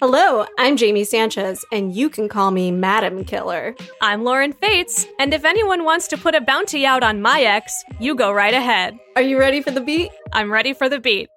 Hello, I'm Jamie Sanchez, and you can call me Madam Killer. I'm Lauren Fates, and if anyone wants to put a bounty out on my ex, you go right ahead. Are you ready for the beat? I'm ready for the beat.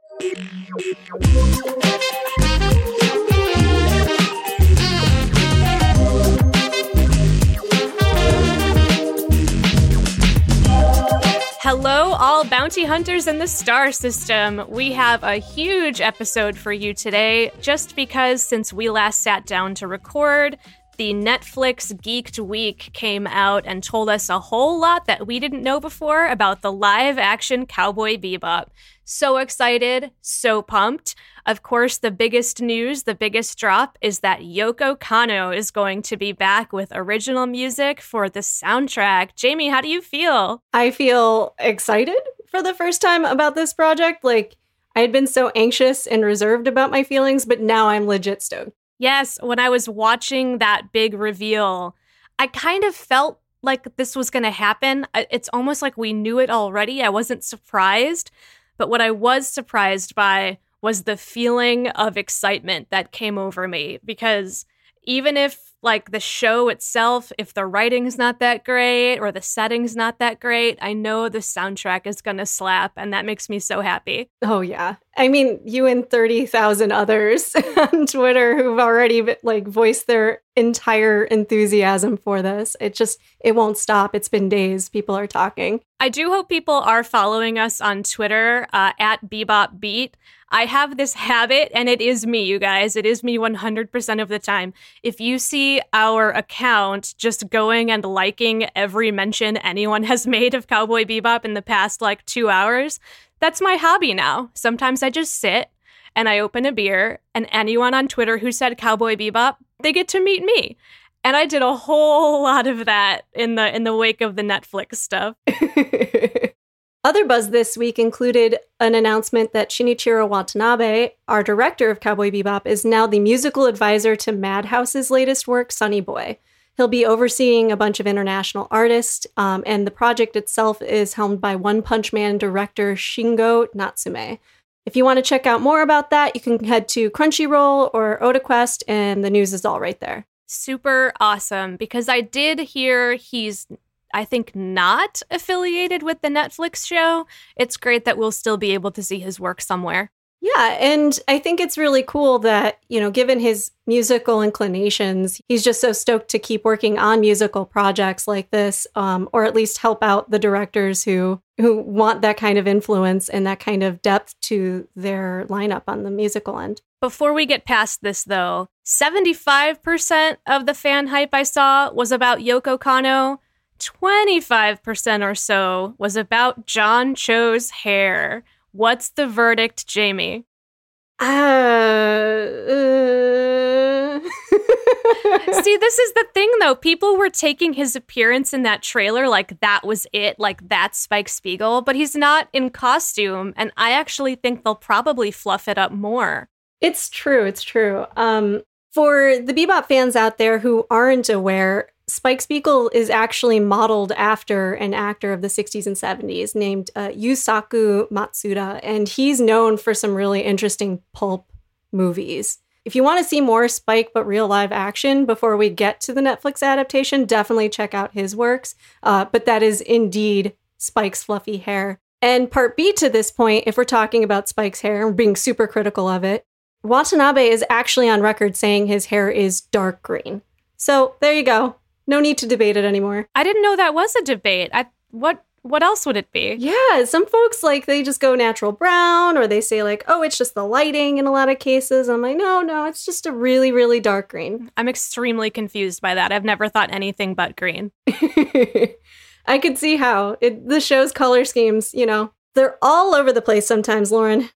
Hello, all bounty hunters in the star system. We have a huge episode for you today, just because since we last sat down to record, the Netflix Geeked Week came out and told us a whole lot that we didn't know before about the live action Cowboy Bebop. So excited, so pumped. Of course, the biggest news, the biggest drop is that Yoko Kanno is going to be back with original music for the soundtrack. Jamie, how do you feel? I feel excited for the first time about this project. Like, I had been so anxious and reserved about my feelings, but now I'm legit stoked. Yes, when I was watching that big reveal, I kind of felt like this was going to happen. It's almost like we knew it already. I wasn't surprised. But what I was surprised by was the feeling of excitement that came over me because even if like the show itself if the writing's not that great or the setting's not that great i know the soundtrack is going to slap and that makes me so happy. Oh yeah. I mean you and 30,000 others on twitter who've already like voiced their entire enthusiasm for this. It just it won't stop. It's been days. People are talking. I do hope people are following us on twitter uh, at bebop beat I have this habit, and it is me, you guys. It is me 100% of the time. If you see our account just going and liking every mention anyone has made of Cowboy Bebop in the past like two hours, that's my hobby now. Sometimes I just sit and I open a beer, and anyone on Twitter who said Cowboy Bebop, they get to meet me. And I did a whole lot of that in the in the wake of the Netflix stuff. Other buzz this week included an announcement that Shinichiro Watanabe, our director of Cowboy Bebop, is now the musical advisor to Madhouse's latest work, Sonny Boy. He'll be overseeing a bunch of international artists, um, and the project itself is helmed by One Punch Man director Shingo Natsume. If you want to check out more about that, you can head to Crunchyroll or OtaQuest, and the news is all right there. Super awesome because I did hear he's I think, not affiliated with the Netflix show, it's great that we'll still be able to see his work somewhere. Yeah, and I think it's really cool that, you know, given his musical inclinations, he's just so stoked to keep working on musical projects like this, um, or at least help out the directors who who want that kind of influence and that kind of depth to their lineup on the musical end. Before we get past this, though, 75% of the fan hype I saw was about Yoko Kanno, 25% or so was about John Cho's hair. What's the verdict, Jamie? Uh, uh. See, this is the thing though. People were taking his appearance in that trailer like that was it, like that's Spike Spiegel, but he's not in costume. And I actually think they'll probably fluff it up more. It's true. It's true. Um, for the Bebop fans out there who aren't aware, Spike Spiegel is actually modeled after an actor of the 60s and 70s named uh, Yusaku Matsuda, and he's known for some really interesting pulp movies. If you want to see more Spike but real live action before we get to the Netflix adaptation, definitely check out his works. Uh, but that is indeed Spike's fluffy hair. And part B to this point, if we're talking about Spike's hair and being super critical of it, Watanabe is actually on record saying his hair is dark green. So there you go. No need to debate it anymore. I didn't know that was a debate. I what what else would it be? Yeah, some folks like they just go natural brown or they say like, "Oh, it's just the lighting in a lot of cases." I'm like, "No, no, it's just a really really dark green." I'm extremely confused by that. I've never thought anything but green. I could see how. It the show's color schemes, you know, they're all over the place sometimes, Lauren.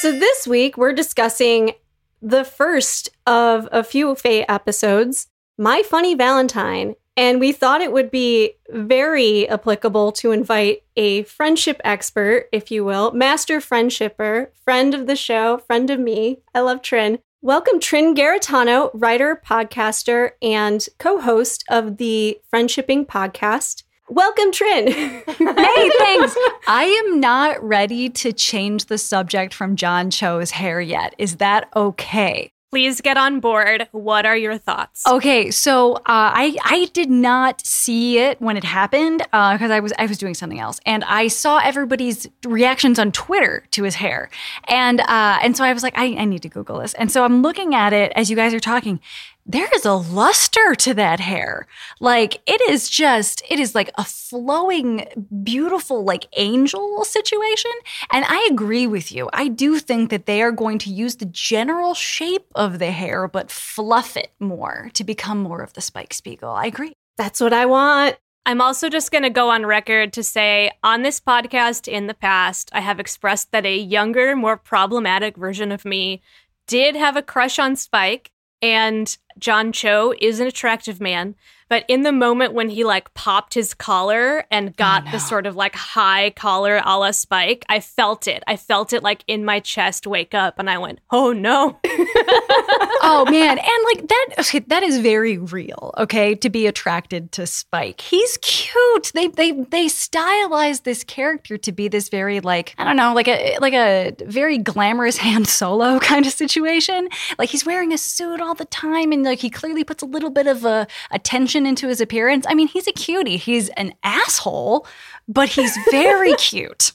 So this week we're discussing the first of a few Faye episodes, My Funny Valentine. And we thought it would be very applicable to invite a friendship expert, if you will, master friendshipper, friend of the show, friend of me. I love Trin. Welcome, Trin Garritano, writer, podcaster, and co host of the Friendshipping podcast. Welcome, Trin. hey, thanks. I am not ready to change the subject from John Cho's hair yet. Is that okay? Please get on board. What are your thoughts? Okay, so uh, I I did not see it when it happened because uh, I was I was doing something else, and I saw everybody's reactions on Twitter to his hair, and uh, and so I was like, I, I need to Google this, and so I'm looking at it as you guys are talking, there is a luster to that hair. Like it is just, it is like a flowing, beautiful, like angel situation. And I agree with you. I do think that they are going to use the general shape of the hair, but fluff it more to become more of the Spike Spiegel. I agree. That's what I want. I'm also just going to go on record to say on this podcast in the past, I have expressed that a younger, more problematic version of me did have a crush on Spike. And John Cho is an attractive man, but in the moment when he like popped his collar and got oh, no. the sort of like high collar a la Spike, I felt it. I felt it like in my chest wake up and I went, oh no. oh man. And like that, okay, that is very real, okay, to be attracted to Spike. He's cute. They, they, they stylized this character to be this very like, I don't know, like a, like a very glamorous Han Solo kind of situation. Like he's wearing a suit all the time and like he clearly puts a little bit of a attention into his appearance. I mean, he's a cutie. He's an asshole, but he's very cute.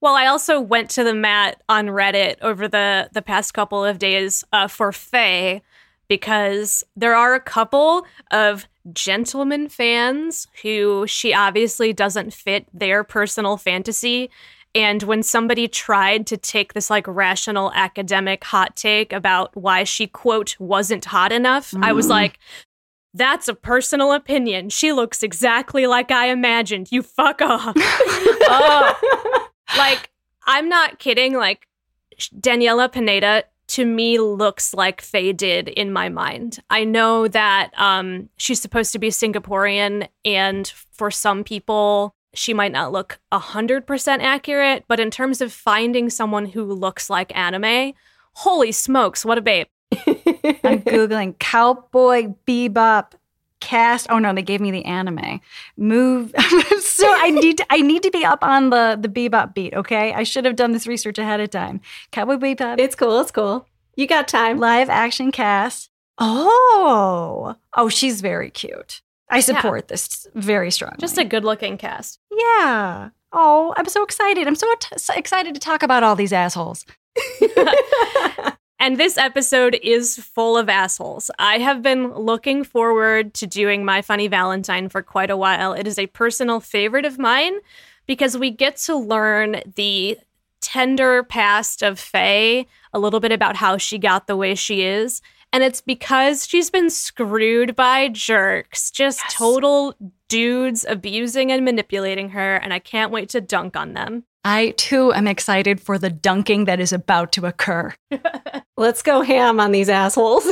Well, I also went to the mat on Reddit over the the past couple of days uh, for Faye because there are a couple of gentleman fans who she obviously doesn't fit their personal fantasy and when somebody tried to take this like rational academic hot take about why she, quote, wasn't hot enough, mm. I was mm. like, that's a personal opinion. She looks exactly like I imagined. You fuck off. oh. Like, I'm not kidding. Like, Daniella Pineda to me looks like Faye did in my mind. I know that um, she's supposed to be Singaporean, and for some people, she might not look 100% accurate, but in terms of finding someone who looks like anime, holy smokes, what a babe. I'm Googling Cowboy Bebop cast. Oh no, they gave me the anime. Move. so I need to, I need to be up on the the Bebop beat, okay? I should have done this research ahead of time. Cowboy Bebop. It's cool, it's cool. You got time. Live action cast. Oh. Oh, she's very cute. I support yeah. this very strongly. Just a good looking cast. Yeah. Oh, I'm so excited. I'm so, t- so excited to talk about all these assholes. and this episode is full of assholes. I have been looking forward to doing My Funny Valentine for quite a while. It is a personal favorite of mine because we get to learn the tender past of Faye, a little bit about how she got the way she is, and it's because she's been screwed by jerks, just yes. total dudes abusing and manipulating her. And I can't wait to dunk on them. I too am excited for the dunking that is about to occur. Let's go ham on these assholes.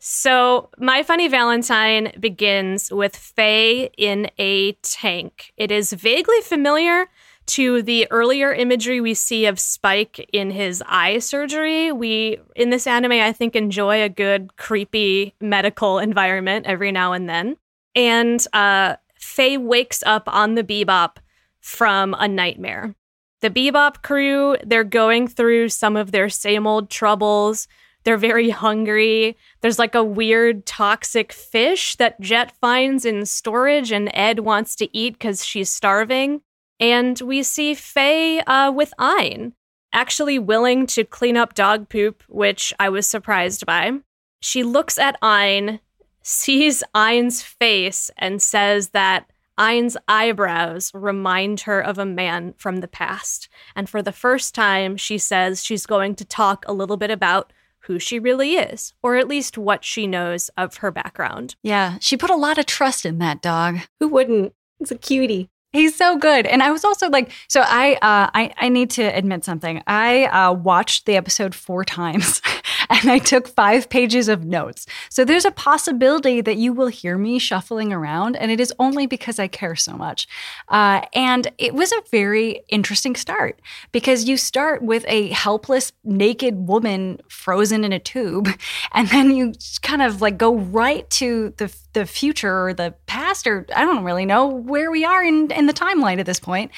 so, My Funny Valentine begins with Faye in a tank. It is vaguely familiar to the earlier imagery we see of Spike in his eye surgery. We, in this anime, I think, enjoy a good, creepy medical environment every now and then. And uh, Faye wakes up on the Bebop from a nightmare. The Bebop crew, they're going through some of their same old troubles. They're very hungry. There's like a weird toxic fish that Jet finds in storage, and Ed wants to eat because she's starving. And we see Faye uh, with Ein, actually willing to clean up dog poop, which I was surprised by. She looks at Ein, sees Ein's face, and says that Ein's eyebrows remind her of a man from the past. And for the first time, she says she's going to talk a little bit about who she really is, or at least what she knows of her background. Yeah, she put a lot of trust in that dog. Who wouldn't? It's a cutie. He's so good. And I was also like, so I uh, I, I need to admit something. I uh, watched the episode four times and I took five pages of notes. So there's a possibility that you will hear me shuffling around, and it is only because I care so much. Uh, and it was a very interesting start because you start with a helpless, naked woman frozen in a tube, and then you kind of like go right to the the future or the past, or I don't really know where we are in in the timeline at this point,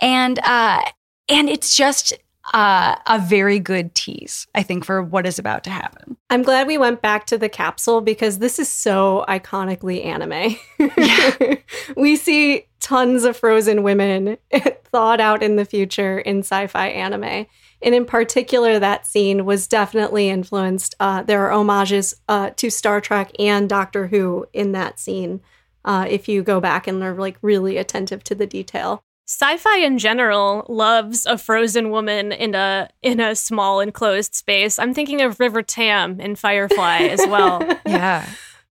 and uh, and it's just uh, a very good tease, I think, for what is about to happen. I'm glad we went back to the capsule because this is so iconically anime. we see tons of frozen women thawed out in the future in sci fi anime. And in particular, that scene was definitely influenced. Uh, there are homages uh, to Star Trek and Doctor Who in that scene. Uh, if you go back and are like really attentive to the detail. Sci-fi in general loves a frozen woman in a in a small enclosed space. I'm thinking of River Tam in Firefly as well. yeah.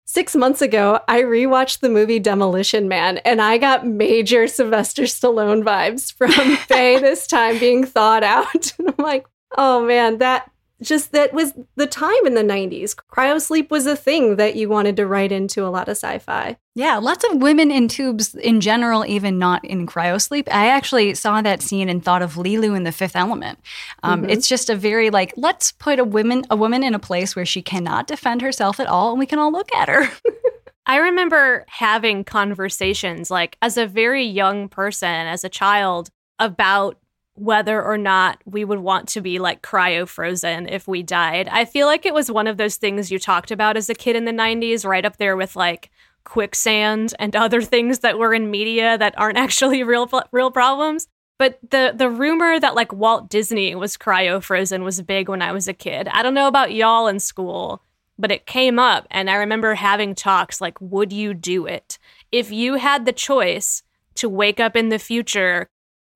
Six months ago, I rewatched the movie Demolition Man, and I got major Sylvester Stallone vibes from Faye this time being thawed out. And I'm like, oh man, that just that was the time in the 90s. Cryosleep was a thing that you wanted to write into a lot of sci fi. Yeah, lots of women in tubes in general, even not in cryosleep. I actually saw that scene and thought of Leeloo in The Fifth Element. Um, mm-hmm. It's just a very like, let's put a woman a woman in a place where she cannot defend herself at all, and we can all look at her. I remember having conversations like as a very young person, as a child, about whether or not we would want to be like cryo frozen if we died. I feel like it was one of those things you talked about as a kid in the 90s, right up there with like quicksand and other things that were in media that aren't actually real real problems. But the the rumor that like Walt Disney was cryo frozen was big when I was a kid. I don't know about y'all in school, but it came up and I remember having talks like would you do it? If you had the choice to wake up in the future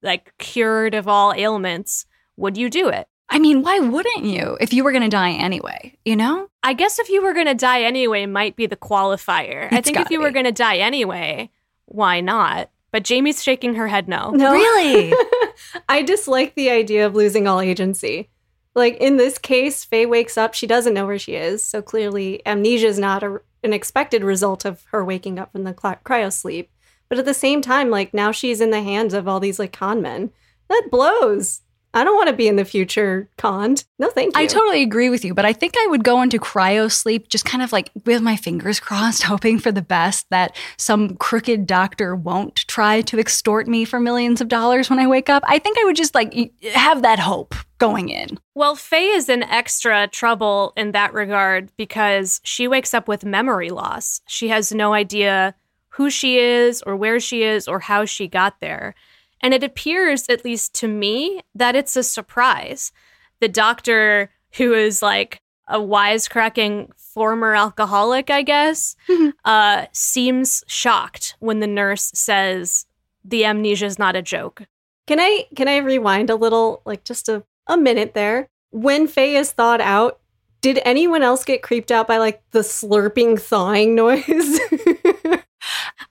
like cured of all ailments, would you do it? I mean, why wouldn't you if you were going to die anyway, you know? I guess if you were going to die anyway might be the qualifier. It's I think if you be. were going to die anyway, why not? But Jamie's shaking her head no. No. Really? I dislike the idea of losing all agency. Like in this case, Faye wakes up, she doesn't know where she is. So clearly, amnesia is not a, an expected result of her waking up from the cryo sleep. But at the same time, like now she's in the hands of all these like con men. That blows. I don't want to be in the future conned. No, thank you. I totally agree with you, but I think I would go into cryo sleep just kind of like with my fingers crossed, hoping for the best that some crooked doctor won't try to extort me for millions of dollars when I wake up. I think I would just like have that hope going in. Well, Faye is in extra trouble in that regard because she wakes up with memory loss. She has no idea who she is or where she is or how she got there. And it appears, at least to me, that it's a surprise. The doctor, who is like a wisecracking former alcoholic, I guess, uh, seems shocked when the nurse says the amnesia is not a joke. Can I can I rewind a little, like just a, a minute there? When Faye is thawed out, did anyone else get creeped out by like the slurping thawing noise?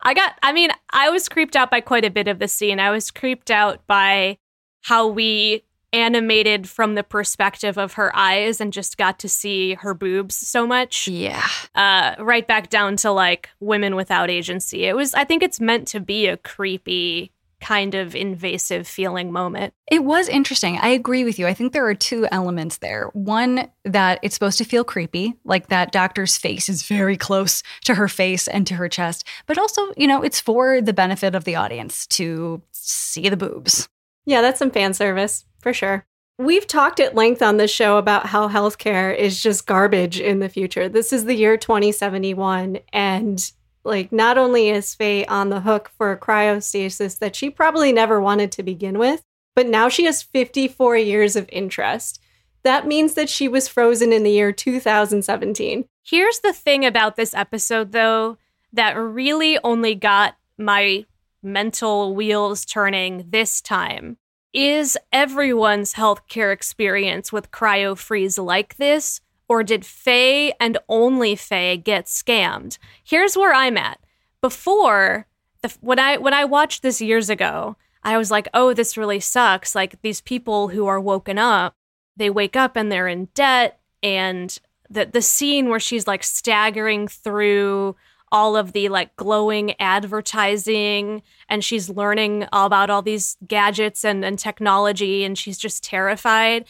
I got, I mean, I was creeped out by quite a bit of the scene. I was creeped out by how we animated from the perspective of her eyes and just got to see her boobs so much. Yeah. Uh, right back down to like women without agency. It was, I think it's meant to be a creepy kind of invasive feeling moment. It was interesting. I agree with you. I think there are two elements there. One, that it's supposed to feel creepy, like that doctor's face is very close to her face and to her chest, but also, you know, it's for the benefit of the audience to see the boobs. Yeah, that's some fan service for sure. We've talked at length on this show about how healthcare is just garbage in the future. This is the year 2071, and like not only is Faye on the hook for a cryostasis that she probably never wanted to begin with, but now she has 54 years of interest. That means that she was frozen in the year 2017. Here's the thing about this episode, though, that really only got my mental wheels turning this time. Is everyone's healthcare experience with cryo freeze like this? Or did Faye and only Faye get scammed? Here's where I'm at. Before, the, when I when I watched this years ago, I was like, "Oh, this really sucks. Like these people who are woken up, they wake up and they're in debt and the the scene where she's like staggering through all of the like glowing advertising and she's learning all about all these gadgets and, and technology and she's just terrified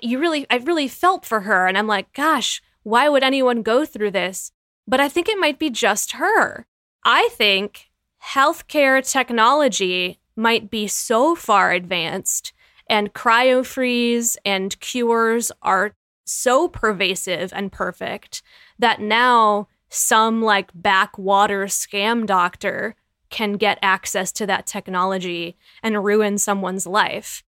you really i really felt for her. And i'm like gosh why would anyone go through this? But i think it might be just her. I think healthcare technology might be so far advanced and cryofreeze and cures are so pervasive and perfect that now some like backwater scam doctor can get access to that technology and ruin someone's life.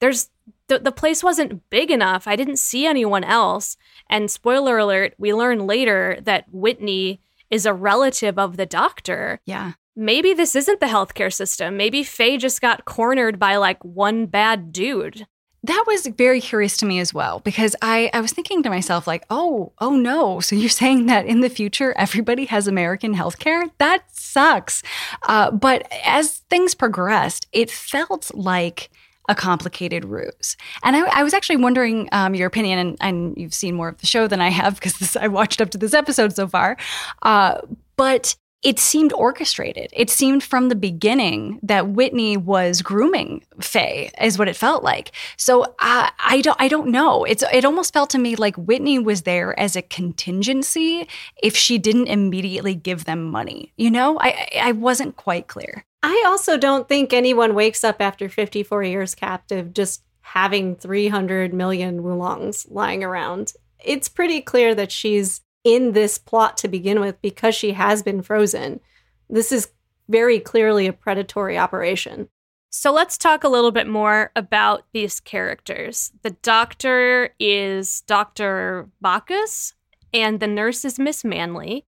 There's the, the place wasn't big enough. I didn't see anyone else. And spoiler alert, we learn later that Whitney is a relative of the doctor. Yeah. Maybe this isn't the healthcare system. Maybe Faye just got cornered by like one bad dude that was very curious to me as well because I, I was thinking to myself like oh oh no so you're saying that in the future everybody has american healthcare that sucks uh, but as things progressed it felt like a complicated ruse and i, I was actually wondering um, your opinion and, and, you've seen more of the show than i have because i watched up to this episode so far uh, but it seemed orchestrated. It seemed from the beginning that Whitney was grooming Faye, is what it felt like. So uh, I don't, I don't know. It's, it almost felt to me like Whitney was there as a contingency if she didn't immediately give them money. You know, I, I wasn't quite clear. I also don't think anyone wakes up after 54 years captive just having 300 million woolongs lying around. It's pretty clear that she's in this plot to begin with because she has been frozen. This is very clearly a predatory operation. So let's talk a little bit more about these characters. The doctor is Dr. Bacchus, and the nurse is Miss Manley.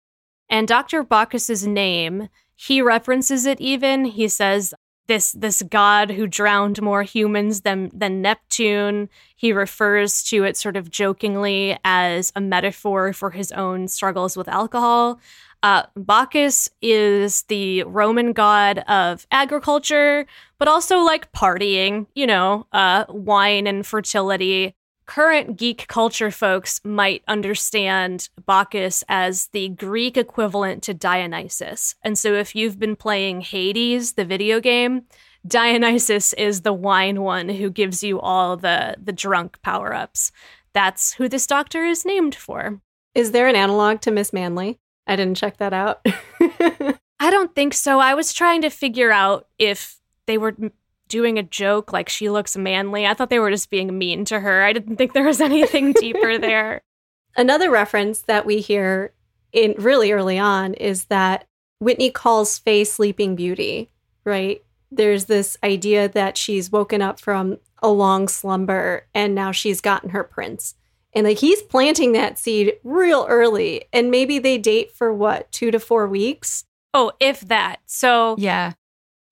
And Dr. Bacchus's name, he references it even. He says, this this god who drowned more humans than than Neptune. He refers to it sort of jokingly as a metaphor for his own struggles with alcohol. Uh, Bacchus is the Roman god of agriculture, but also like partying, you know, uh, wine and fertility current geek culture folks might understand Bacchus as the Greek equivalent to Dionysus. And so if you've been playing Hades, the video game, Dionysus is the wine one who gives you all the the drunk power-ups. That's who this doctor is named for. Is there an analog to Miss Manley? I didn't check that out. I don't think so. I was trying to figure out if they were doing a joke like she looks manly. I thought they were just being mean to her. I didn't think there was anything deeper there. Another reference that we hear in really early on is that Whitney calls Faye Sleeping Beauty, right? There's this idea that she's woken up from a long slumber and now she's gotten her prince. And like he's planting that seed real early. And maybe they date for what, two to four weeks? Oh, if that. So, yeah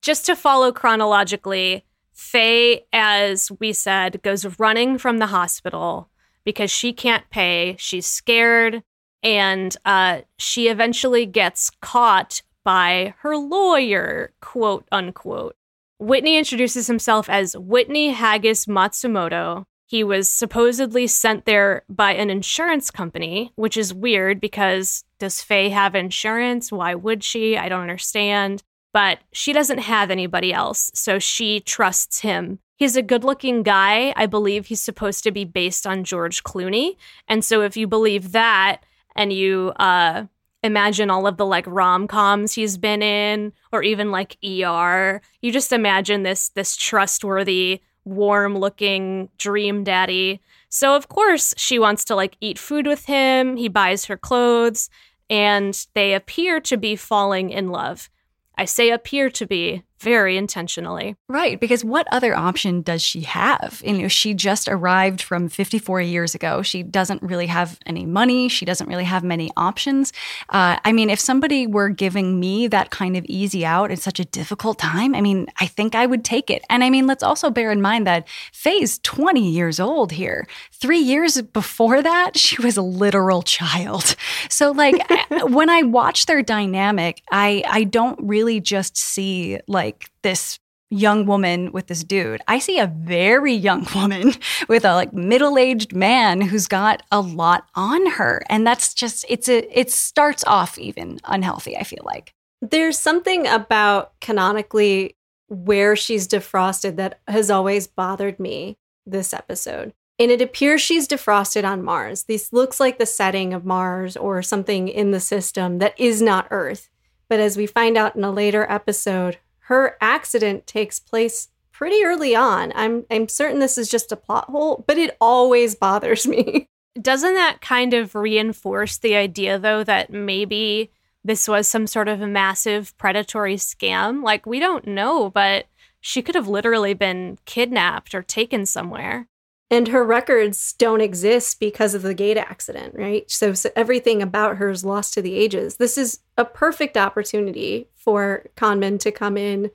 just to follow chronologically, Faye, as we said, goes running from the hospital because she can't pay. She's scared. And uh, she eventually gets caught by her lawyer, quote unquote. Whitney introduces himself as Whitney Haggis Matsumoto. He was supposedly sent there by an insurance company, which is weird because does Faye have insurance? Why would she? I don't understand but she doesn't have anybody else, so she trusts him. He's a good looking guy. I believe he's supposed to be based on George Clooney. And so if you believe that and you uh, imagine all of the like rom coms he's been in, or even like ER, you just imagine this this trustworthy, warm looking dream daddy. So of course she wants to like eat food with him. He buys her clothes, and they appear to be falling in love. I say appear to be very intentionally. Right, because what other option does she have? You know, she just arrived from 54 years ago. She doesn't really have any money. She doesn't really have many options. Uh, I mean, if somebody were giving me that kind of easy out at such a difficult time, I mean, I think I would take it. And I mean, let's also bear in mind that Faye's 20 years old here. Three years before that, she was a literal child. So, like, when I watch their dynamic, I I don't really just see like like this young woman with this dude. I see a very young woman with a like middle-aged man who's got a lot on her. And that's just it's a it starts off even unhealthy, I feel like. There's something about canonically where she's defrosted that has always bothered me this episode. And it appears she's defrosted on Mars. This looks like the setting of Mars or something in the system that is not Earth. But as we find out in a later episode, her accident takes place pretty early on. I'm I'm certain this is just a plot hole, but it always bothers me. Doesn't that kind of reinforce the idea though that maybe this was some sort of a massive predatory scam? Like we don't know, but she could have literally been kidnapped or taken somewhere. And her records don't exist because of the gate accident, right? So, so, everything about her is lost to the ages. This is a perfect opportunity for conmen to come in,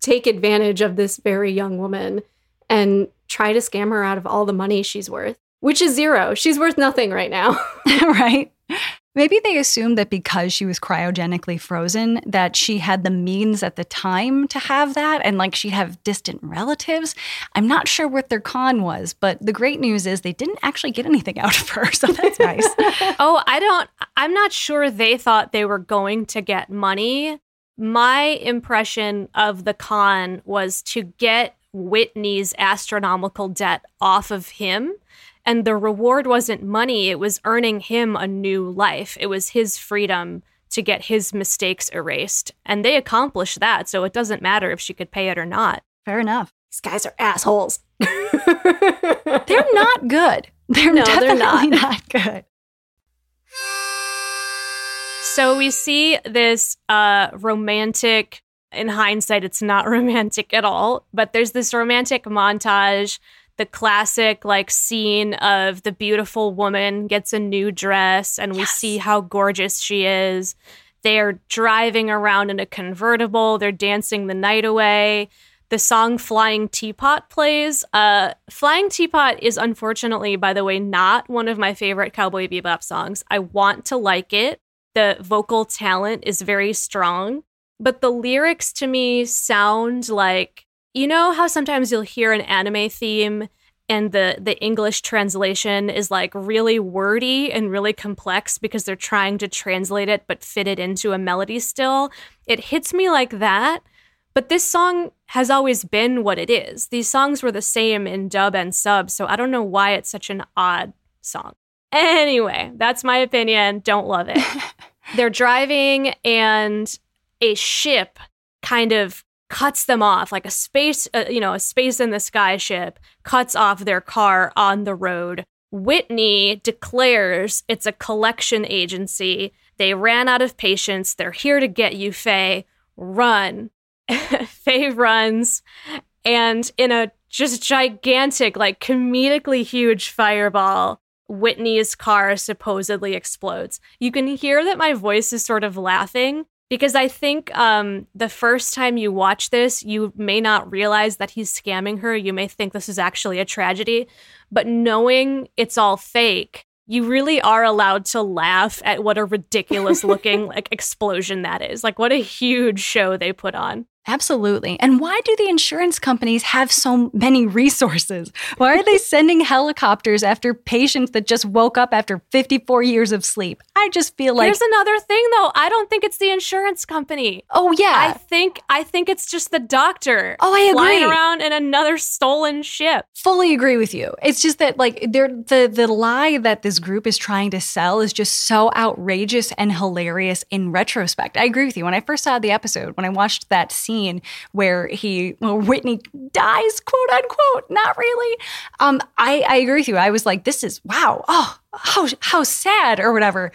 take advantage of this very young woman, and try to scam her out of all the money she's worth, which is zero. She's worth nothing right now. right. Maybe they assumed that because she was cryogenically frozen, that she had the means at the time to have that and like she'd have distant relatives. I'm not sure what their con was, but the great news is they didn't actually get anything out of her. So that's nice. oh, I don't, I'm not sure they thought they were going to get money. My impression of the con was to get Whitney's astronomical debt off of him and the reward wasn't money, it was earning him a new life. It was his freedom to get his mistakes erased. And they accomplished that, so it doesn't matter if she could pay it or not. Fair enough. These guys are assholes. they're not good. They're no, definitely they're not. not good. So we see this uh, romantic, in hindsight, it's not romantic at all, but there's this romantic montage the classic like scene of the beautiful woman gets a new dress and we yes. see how gorgeous she is. They're driving around in a convertible, they're dancing the night away. The song Flying Teapot plays. Uh, Flying Teapot is unfortunately, by the way, not one of my favorite Cowboy Bebop songs. I want to like it. The vocal talent is very strong, but the lyrics to me sound like you know how sometimes you'll hear an anime theme and the the English translation is like really wordy and really complex because they're trying to translate it but fit it into a melody still. It hits me like that. But this song has always been what it is. These songs were the same in dub and sub, so I don't know why it's such an odd song. Anyway, that's my opinion. Don't love it. they're driving and a ship kind of cuts them off like a space uh, you know a space in the sky ship cuts off their car on the road. Whitney declares it's a collection agency. They ran out of patience. They're here to get you faye. Run. Faye runs. And in a just gigantic like comedically huge fireball whitney's car supposedly explodes. You can hear that my voice is sort of laughing because I think um, the first time you watch this, you may not realize that he's scamming her. You may think this is actually a tragedy, but knowing it's all fake, you really are allowed to laugh at what a ridiculous looking like explosion that is. Like what a huge show they put on. Absolutely. And why do the insurance companies have so many resources? Why are they sending helicopters after patients that just woke up after 54 years of sleep? I just feel like Here's another thing though. I don't think it's the insurance company. Oh yeah. I think I think it's just the doctor. Oh, I agree. Flying around in another stolen ship. Fully agree with you. It's just that like they're the the lie that this group is trying to sell is just so outrageous and hilarious in retrospect. I agree with you. When I first saw the episode, when I watched that scene scene where he well, Whitney dies, quote unquote. Not really. Um, I, I agree with you. I was like, this is wow. Oh, how how sad or whatever.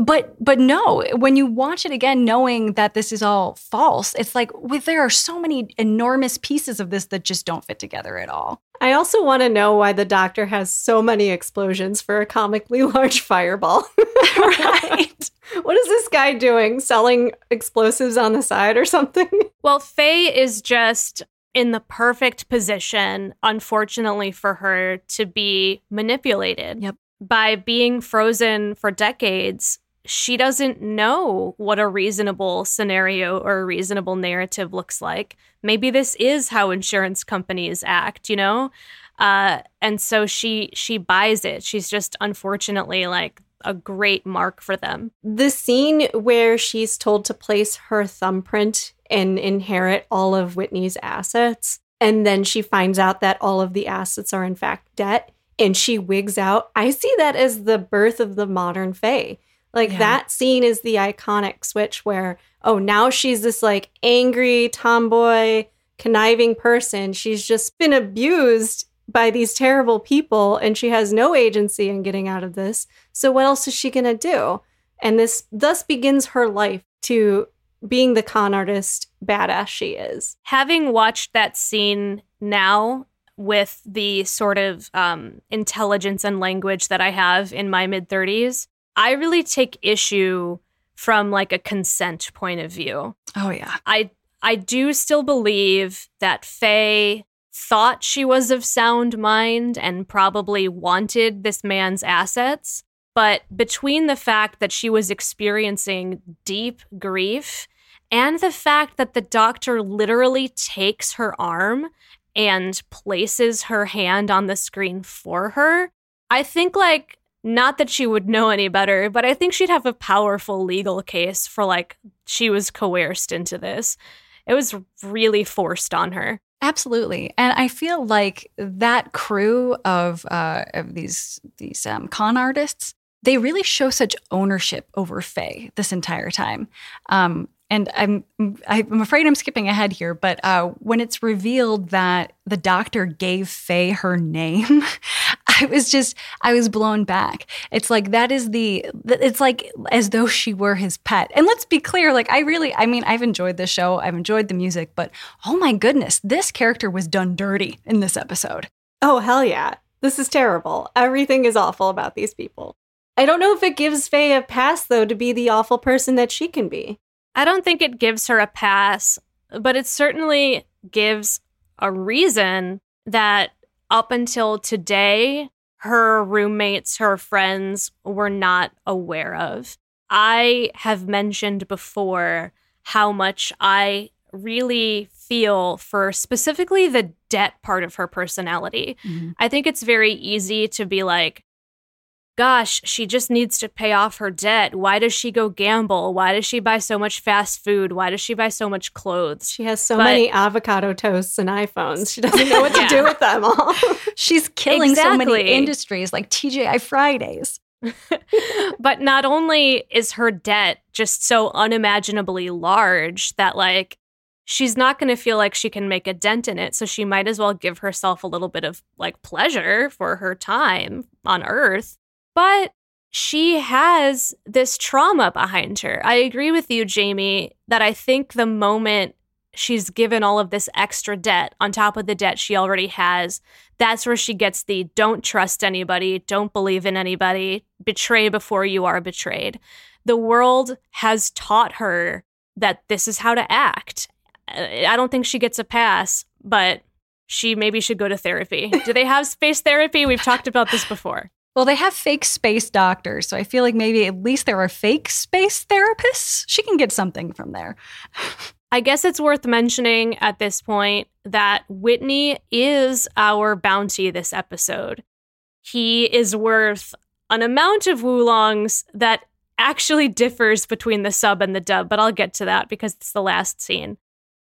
But but no, when you watch it again, knowing that this is all false, it's like well, there are so many enormous pieces of this that just don't fit together at all. I also want to know why the doctor has so many explosions for a comically large fireball. right. What is this guy doing? Selling explosives on the side or something? Well, Faye is just in the perfect position, unfortunately for her, to be manipulated. Yep. By being frozen for decades, she doesn't know what a reasonable scenario or a reasonable narrative looks like. Maybe this is how insurance companies act, you know? Uh, and so she she buys it. She's just unfortunately like a great mark for them. The scene where she's told to place her thumbprint and inherit all of Whitney's assets, and then she finds out that all of the assets are in fact debt, and she wigs out. I see that as the birth of the modern Faye. Like yeah. that scene is the iconic switch where, oh, now she's this like angry tomboy, conniving person. She's just been abused by these terrible people and she has no agency in getting out of this. So what else is she going to do? And this thus begins her life to being the con artist badass she is. Having watched that scene now with the sort of um, intelligence and language that I have in my mid 30s, I really take issue from like a consent point of view. Oh yeah. I I do still believe that Faye thought she was of sound mind and probably wanted this man's assets, but between the fact that she was experiencing deep grief and the fact that the doctor literally takes her arm and places her hand on the screen for her, I think like not that she would know any better, but I think she'd have a powerful legal case for like she was coerced into this. It was really forced on her. Absolutely, and I feel like that crew of uh, of these these um, con artists, they really show such ownership over Faye this entire time. Um, and I'm I'm afraid I'm skipping ahead here, but uh, when it's revealed that the doctor gave Faye her name, I was just I was blown back. It's like that is the it's like as though she were his pet. And let's be clear, like I really I mean I've enjoyed the show, I've enjoyed the music, but oh my goodness, this character was done dirty in this episode. Oh hell yeah, this is terrible. Everything is awful about these people. I don't know if it gives Faye a pass though to be the awful person that she can be. I don't think it gives her a pass, but it certainly gives a reason that up until today, her roommates, her friends were not aware of. I have mentioned before how much I really feel for specifically the debt part of her personality. Mm-hmm. I think it's very easy to be like, gosh, she just needs to pay off her debt. Why does she go gamble? Why does she buy so much fast food? Why does she buy so much clothes? She has so but, many avocado toasts and iPhones. She doesn't know what to do with them all. She's killing exactly. so many industries like TGI Fridays. but not only is her debt just so unimaginably large that like she's not going to feel like she can make a dent in it so she might as well give herself a little bit of like pleasure for her time on earth but she has this trauma behind her. I agree with you, Jamie, that I think the moment she's given all of this extra debt on top of the debt she already has, that's where she gets the don't trust anybody, don't believe in anybody, betray before you are betrayed. The world has taught her that this is how to act. I don't think she gets a pass, but she maybe should go to therapy. Do they have space therapy? We've talked about this before. Well, they have fake space doctors, so I feel like maybe at least there are fake space therapists. She can get something from there. I guess it's worth mentioning at this point that Whitney is our bounty this episode. He is worth an amount of woolongs that actually differs between the sub and the dub, but I'll get to that because it's the last scene.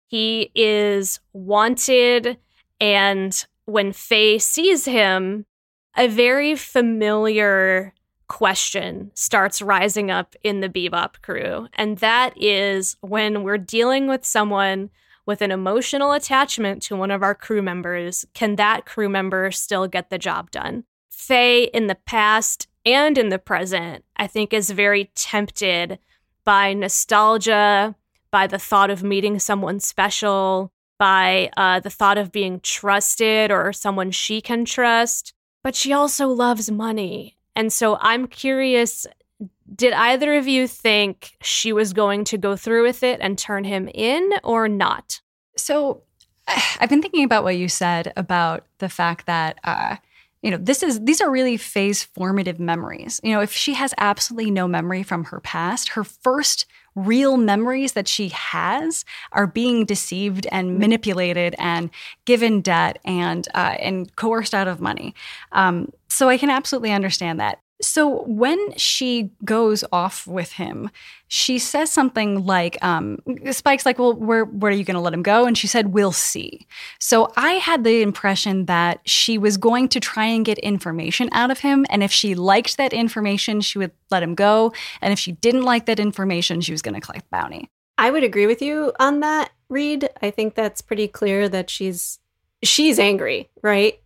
He is wanted, and when Faye sees him, a very familiar question starts rising up in the bebop crew. And that is when we're dealing with someone with an emotional attachment to one of our crew members, can that crew member still get the job done? Faye, in the past and in the present, I think is very tempted by nostalgia, by the thought of meeting someone special, by uh, the thought of being trusted or someone she can trust but she also loves money. And so I'm curious did either of you think she was going to go through with it and turn him in or not? So I've been thinking about what you said about the fact that uh, you know, this is these are really Faye's formative memories. You know, if she has absolutely no memory from her past, her first real memories that she has are being deceived and manipulated and given debt and uh, and coerced out of money. Um, so I can absolutely understand that. So when she goes off with him, she says something like, um, Spike's like, well, where, where are you going to let him go? And she said, we'll see. So I had the impression that she was going to try and get information out of him. And if she liked that information, she would let him go. And if she didn't like that information, she was going to collect bounty. I would agree with you on that, Reed. I think that's pretty clear that she's she's angry, right?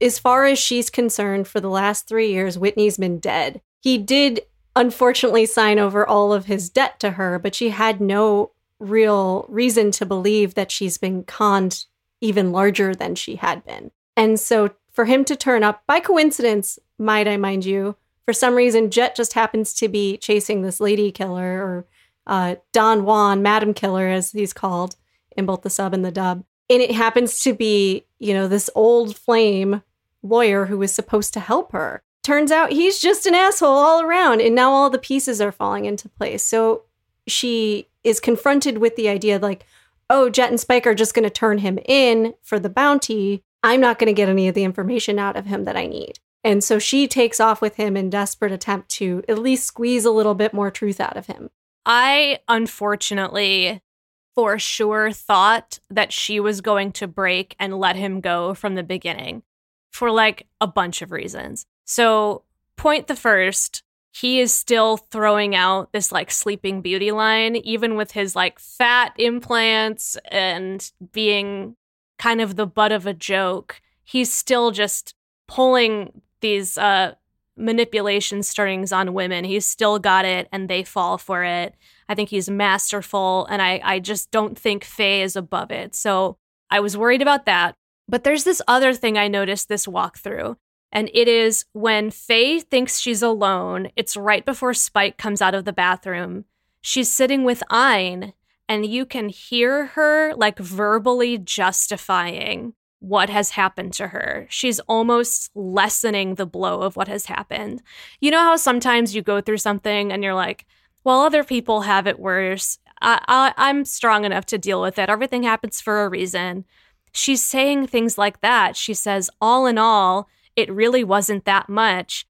As far as she's concerned, for the last three years, Whitney's been dead. He did unfortunately sign over all of his debt to her, but she had no real reason to believe that she's been conned even larger than she had been. And so for him to turn up by coincidence, might I mind you, for some reason, Jet just happens to be chasing this lady killer or uh, Don Juan, Madam Killer, as he's called in both the sub and the dub and it happens to be, you know, this old flame lawyer who was supposed to help her. Turns out he's just an asshole all around, and now all the pieces are falling into place. So she is confronted with the idea like, oh, Jet and Spike are just going to turn him in for the bounty. I'm not going to get any of the information out of him that I need. And so she takes off with him in desperate attempt to at least squeeze a little bit more truth out of him. I unfortunately for sure thought that she was going to break and let him go from the beginning for like a bunch of reasons. So, point the first, he is still throwing out this like sleeping beauty line, even with his like fat implants and being kind of the butt of a joke. He's still just pulling these uh, manipulation strings on women. He's still got it and they fall for it. I think he's masterful, and I, I just don't think Faye is above it. So I was worried about that. But there's this other thing I noticed this walkthrough, and it is when Faye thinks she's alone, it's right before Spike comes out of the bathroom. She's sitting with Ein, and you can hear her like verbally justifying what has happened to her. She's almost lessening the blow of what has happened. You know how sometimes you go through something and you're like, while other people have it worse, I, I, I'm strong enough to deal with it. Everything happens for a reason. She's saying things like that. She says, all in all, it really wasn't that much.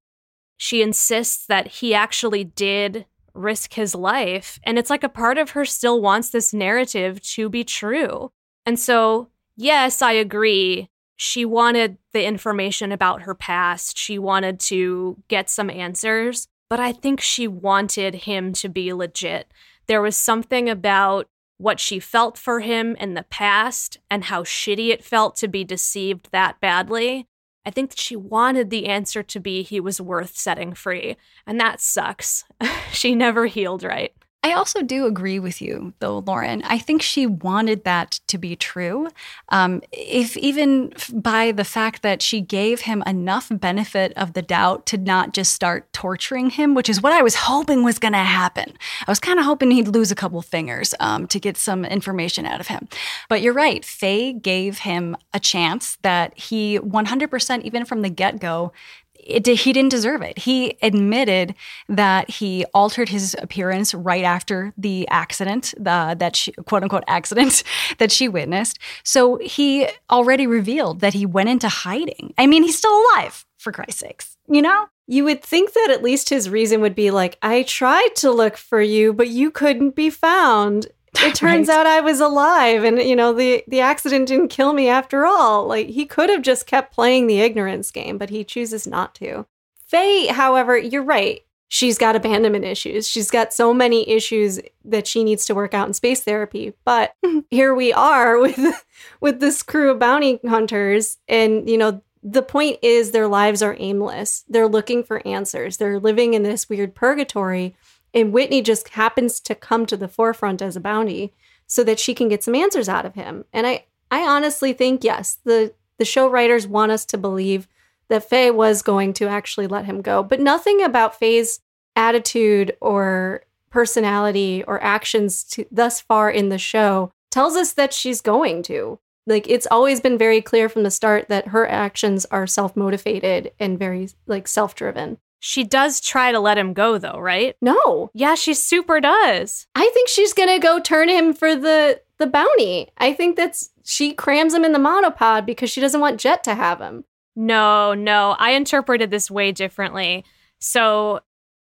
She insists that he actually did risk his life. And it's like a part of her still wants this narrative to be true. And so, yes, I agree. She wanted the information about her past. She wanted to get some answers but I think she wanted him to be legit. There was something about what she felt for him in the past and how shitty it felt to be deceived that badly. I think that she wanted the answer to be he was worth setting free. And that sucks. she never healed right. I also do agree with you, though, Lauren. I think she wanted that to be true. Um, if even by the fact that she gave him enough benefit of the doubt to not just start torturing him, which is what I was hoping was going to happen. I was kind of hoping he'd lose a couple fingers um, to get some information out of him. But you're right. Faye gave him a chance that he 100%, even from the get go, it, he didn't deserve it. He admitted that he altered his appearance right after the accident, that she, quote unquote accident that she witnessed. So he already revealed that he went into hiding. I mean, he's still alive, for Christ's sakes, you know? You would think that at least his reason would be like, I tried to look for you, but you couldn't be found it turns right. out I was alive and you know the the accident didn't kill me after all. Like he could have just kept playing the ignorance game, but he chooses not to. Faye, however, you're right. She's got abandonment issues. She's got so many issues that she needs to work out in space therapy. But here we are with with this crew of bounty hunters and you know the point is their lives are aimless. They're looking for answers. They're living in this weird purgatory and Whitney just happens to come to the forefront as a bounty so that she can get some answers out of him. And I, I honestly think, yes, the, the show writers want us to believe that Faye was going to actually let him go. But nothing about Faye's attitude or personality or actions to, thus far in the show tells us that she's going to. Like it's always been very clear from the start that her actions are self-motivated and very like self-driven. She does try to let him go though, right? No. Yeah, she super does. I think she's going to go turn him for the the bounty. I think that's she crams him in the monopod because she doesn't want Jet to have him. No, no. I interpreted this way differently. So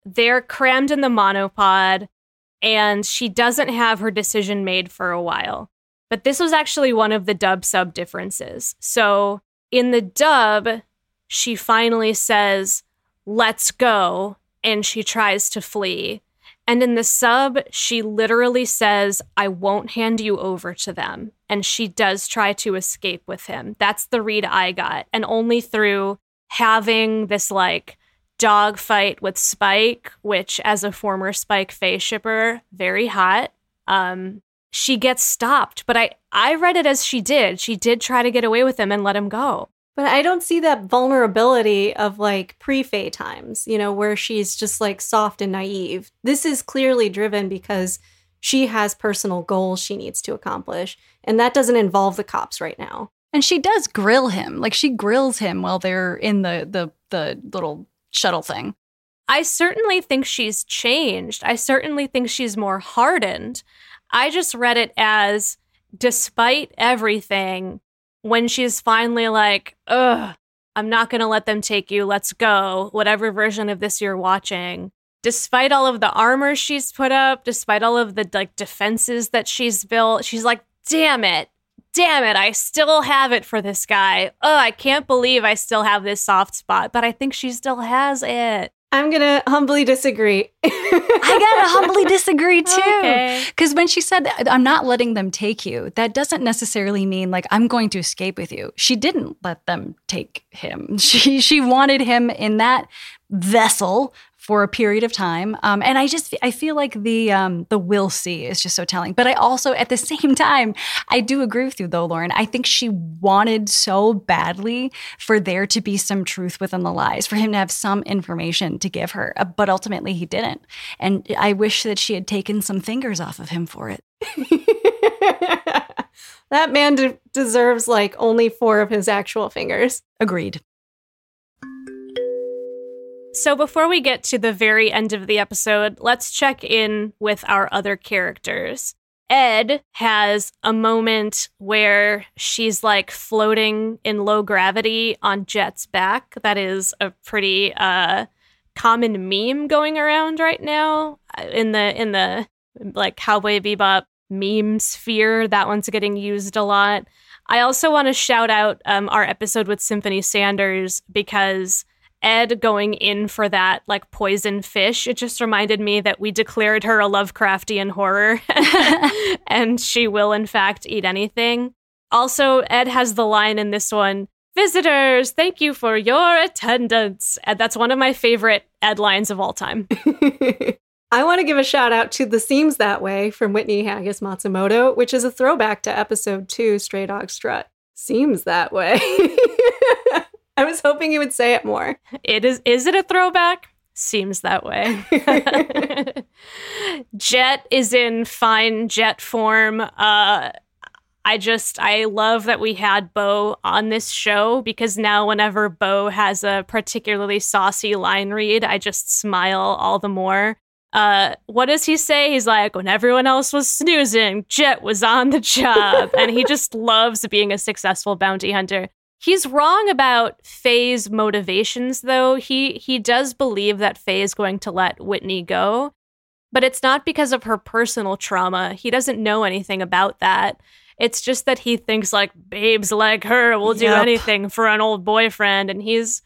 they're crammed in the monopod and she doesn't have her decision made for a while. But this was actually one of the dub sub differences. So in the dub, she finally says, let's go, and she tries to flee. And in the sub, she literally says, I won't hand you over to them. And she does try to escape with him. That's the read I got. And only through having this like dogfight with Spike, which as a former Spike Faye shipper, very hot. Um, she gets stopped, but I I read it as she did. She did try to get away with him and let him go. But I don't see that vulnerability of like pre Faye times, you know, where she's just like soft and naive. This is clearly driven because she has personal goals she needs to accomplish. And that doesn't involve the cops right now. And she does grill him. Like she grills him while they're in the the the little shuttle thing. I certainly think she's changed. I certainly think she's more hardened. I just read it as despite everything, when she's finally like, ugh, I'm not going to let them take you. Let's go. Whatever version of this you're watching. Despite all of the armor she's put up, despite all of the like defenses that she's built, she's like, damn it. Damn it, I still have it for this guy. Oh, I can't believe I still have this soft spot, but I think she still has it. I'm going to humbly disagree. I gotta humbly disagree too. Okay. Because when she said, I'm not letting them take you, that doesn't necessarily mean like I'm going to escape with you. She didn't let them take him. She she wanted him in that vessel for a period of time. Um, and I just I feel like the um, the will see is just so telling. But I also at the same time I do agree with you though, Lauren. I think she wanted so badly for there to be some truth within the lies, for him to have some information to give her. Uh, but ultimately he didn't. And I wish that she had taken some fingers off of him for it. that man de- deserves like only four of his actual fingers. Agreed. So, before we get to the very end of the episode, let's check in with our other characters. Ed has a moment where she's like floating in low gravity on Jet's back. That is a pretty uh, common meme going around right now uh, in the in the like Cowboy Bebop meme sphere. That one's getting used a lot. I also want to shout out um, our episode with Symphony Sanders because Ed going in for that like poison fish, it just reminded me that we declared her a Lovecraftian horror and she will, in fact, eat anything. Also, Ed has the line in this one Visitors, thank you for your attendance. And that's one of my favorite Ed lines of all time. I want to give a shout out to The Seems That Way from Whitney Haggis Matsumoto, which is a throwback to episode two, Stray Dog Strut. Seems that way. I was hoping you would say it more. It is is it a throwback? Seems that way. Jet is in fine jet form. Uh I just I love that we had Beau on this show because now whenever Beau has a particularly saucy line read, I just smile all the more. Uh, what does he say? He's like, when everyone else was snoozing, Jet was on the job, and he just loves being a successful bounty hunter. He's wrong about Faye's motivations, though. He he does believe that Faye is going to let Whitney go, but it's not because of her personal trauma. He doesn't know anything about that. It's just that he thinks like babes like her will do Yep. anything for an old boyfriend, and he's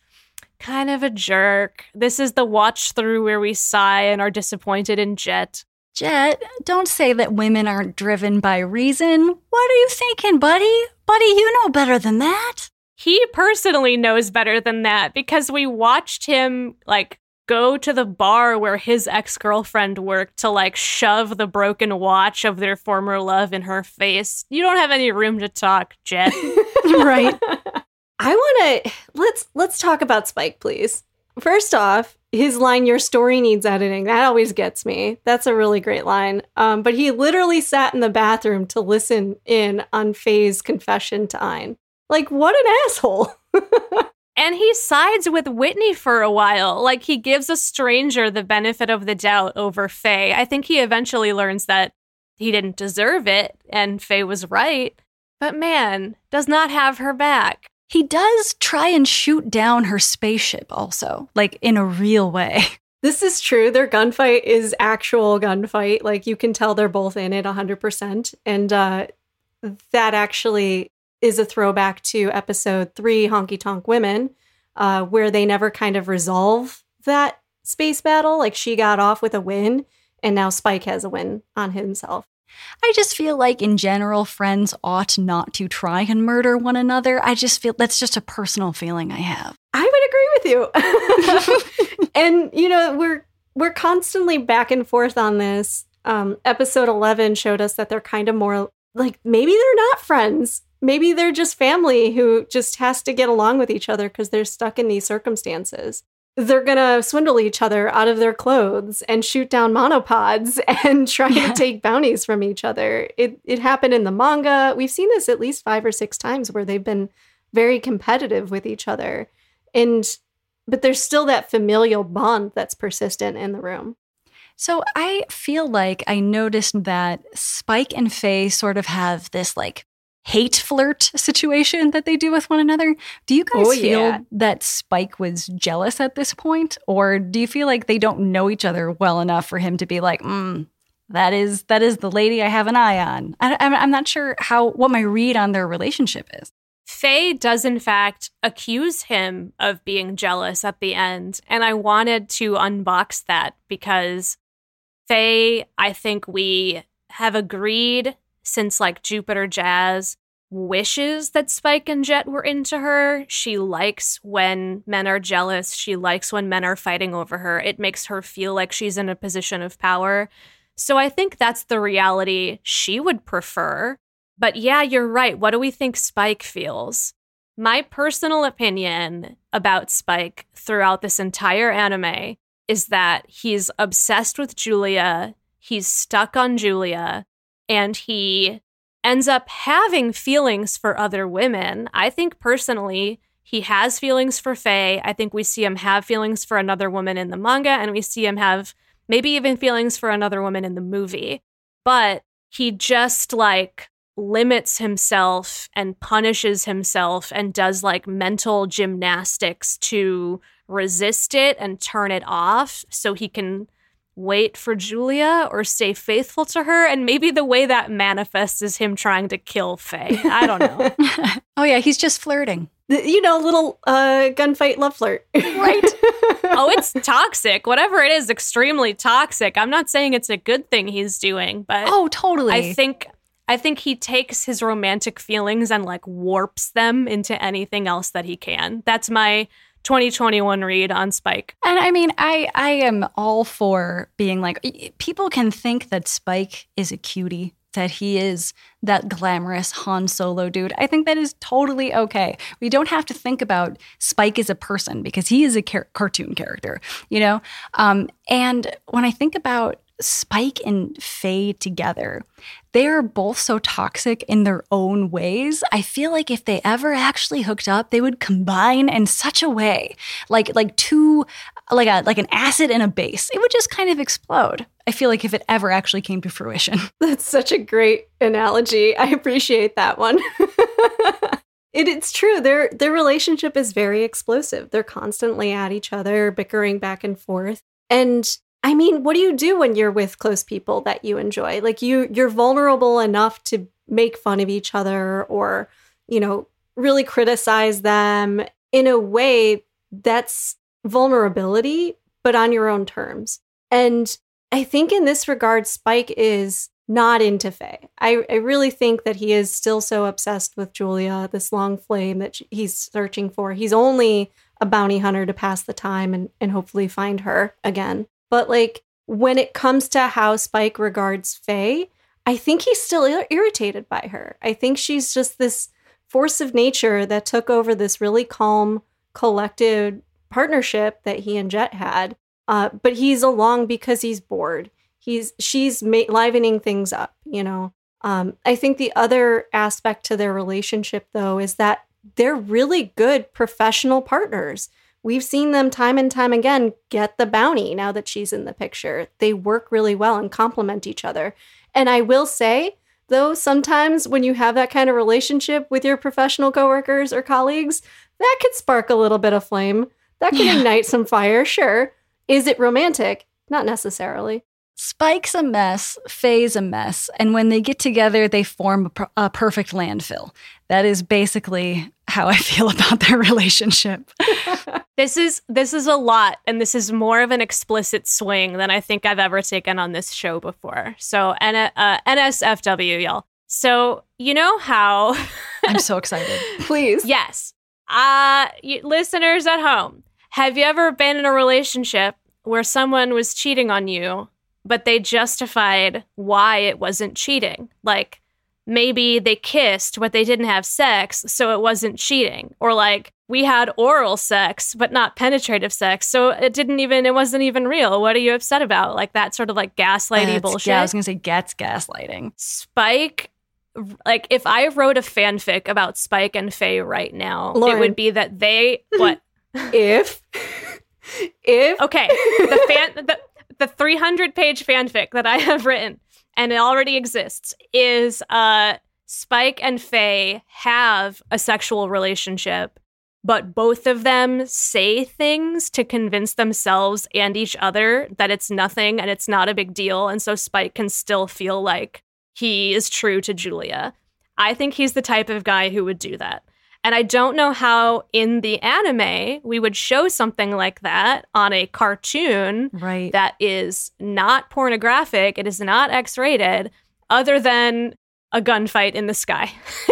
kind of a jerk. This is the watch through where we sigh and are disappointed in Jet. Jet, don't say that women aren't driven by reason. What are you thinking, buddy? Buddy, you know better than that. He personally knows better than that because we watched him like go to the bar where his ex-girlfriend worked to like shove the broken watch of their former love in her face. You don't have any room to talk, Jet. right. I want to let's let's talk about Spike, please. First off, his line, Your story needs editing, that always gets me. That's a really great line. Um, but he literally sat in the bathroom to listen in on Faye's confession to Ein. Like, what an asshole. And he sides with Whitney for a while. Like he gives a stranger the benefit of the doubt over Faye. I think he eventually learns that he didn't deserve it and Faye was right. But man, does not have her back. He does try and shoot down her spaceship also, like in a real way. This is true. Their gunfight is actual gunfight. Like you can tell they're both in it 100%. And uh, that actually is a throwback to episode three, Honky Tonk Women, uh, where they never kind of resolve that space battle. Like she got off with a win, and now Spike has a win on himself. I just feel like, in general, friends ought not to try and murder one another. I just feel that's just a personal feeling I have. I would agree with you. and you know, we're we're constantly back and forth on this. Um, episode eleven showed us that they're kind of more like maybe they're not friends. Maybe they're just family who just has to get along with each other because they're stuck in these circumstances they're gonna swindle each other out of their clothes and shoot down monopods and try yeah. to take bounties from each other. It it happened in the manga. We've seen this at least five or six times where they've been very competitive with each other. And but there's still that familial bond that's persistent in the room. So I feel like I noticed that Spike and Faye sort of have this like hate flirt situation that they do with one another. Do you guys oh, feel yeah. that Spike was jealous at this point, or do you feel like they don't know each other well enough for him to be like, mm, that is that is the lady I have an eye on? I, I'm not sure how what my read on their relationship is. Faye does, in fact, accuse him of being jealous at the end. And I wanted to unbox that because Faye, I think we have agreed since like Jupiter Jazz wishes that Spike and Jet were into her. She likes when men are jealous. She likes when men are fighting over her. It makes her feel like she's in a position of power. So I think that's the reality she would prefer. But yeah, you're right. What do we think Spike feels? My personal opinion about Spike throughout this entire anime is that he's obsessed with Julia. He's stuck on Julia and he ends up having feelings for other women. I think personally, he has feelings for Faye. I think we see him have feelings for another woman in the manga, and we see him have maybe even feelings for another woman in the movie. But he just like limits himself and punishes himself and does like mental gymnastics to resist it and turn it off so he can wait for Julia or stay faithful to her. And maybe the way that manifests is him trying to kill Faye. I don't know. oh, yeah, he's just flirting. You know, little uh, gunfight love flirt. right. oh, it's toxic. Whatever it is, extremely toxic. I'm not saying it's a good thing he's doing, but. Oh, totally. I think. I think he takes his romantic feelings and like warps them into anything else that he can. That's my 2021 read on Spike. And I mean, I I am all for being like people can think that Spike is a cutie, that he is that glamorous Han Solo dude. I think that is totally okay. We don't have to think about Spike as a person because he is a car- cartoon character, you know? Um, and when I think about Spike and Faye together, they are both so toxic in their own ways. I feel like if they ever actually hooked up, they would combine in such a way, like like two like a like an acid and a base. It would just kind of explode. I feel like if it ever actually came to fruition. That's such a great analogy. I appreciate that one. It, it's true. Their their relationship is very explosive. They're constantly at each other, bickering back and forth. And I mean, what do you do when you're with close people that you enjoy? Like you you're vulnerable enough to make fun of each other or, you know, really criticize them in a way that's vulnerability but on your own terms. And I think in this regard Spike is not into Faye. I, I really think that he is still so obsessed with Julia, this long flame that he's searching for. He's only a bounty hunter to pass the time and, and hopefully find her again. But like when it comes to how Spike regards Faye, I think he's still ir- irritated by her. I think she's just this force of nature that took over this really calm, collected partnership that he and Jet had. Uh, but he's along because he's bored. He's she's ma- livening things up, you know. Um, I think the other aspect to their relationship, though, is that they're really good professional partners. We've seen them time and time again get the bounty now that she's in the picture. They work really well and complement each other. And I will say, though, sometimes when you have that kind of relationship with your professional coworkers or colleagues, that could spark a little bit of flame. That could Yeah. ignite some fire, sure. Is it romantic? Not necessarily. Spike's a mess, Faye's a mess, and when they get together, they form a, per- a perfect landfill. That is basically how I feel about their relationship. This is this is a lot, and this is more of an explicit swing than I think I've ever taken on this show before. So, N- uh, NSFW, y'all. So you know how I'm so excited. Please. Yes. Uh, y- listeners at home, have you ever been in a relationship where someone was cheating on you, but they justified why it wasn't cheating? Like maybe they kissed, but they didn't have sex, so it wasn't cheating. Or like we had oral sex, but not penetrative sex, so it didn't even, it wasn't even real. What are you upset about? Like that sort of like gaslighty That's- bullshit. Yeah, I was gonna say gets gaslighting. Spike, like if I wrote a fanfic about Spike and Faye right now, Lauren. it would be that they what? If if Okay, the fan the the 300 page fanfic that I have written and it already exists is uh Spike and Faye have a sexual relationship but both of them say things to convince themselves and each other that it's nothing and it's not a big deal and so Spike can still feel like he is true to Julia. I think he's the type of guy who would do that. And I don't know how in the anime we would show something like that on a cartoon Right. that is not pornographic, it is not X rated, other than a gunfight in the sky.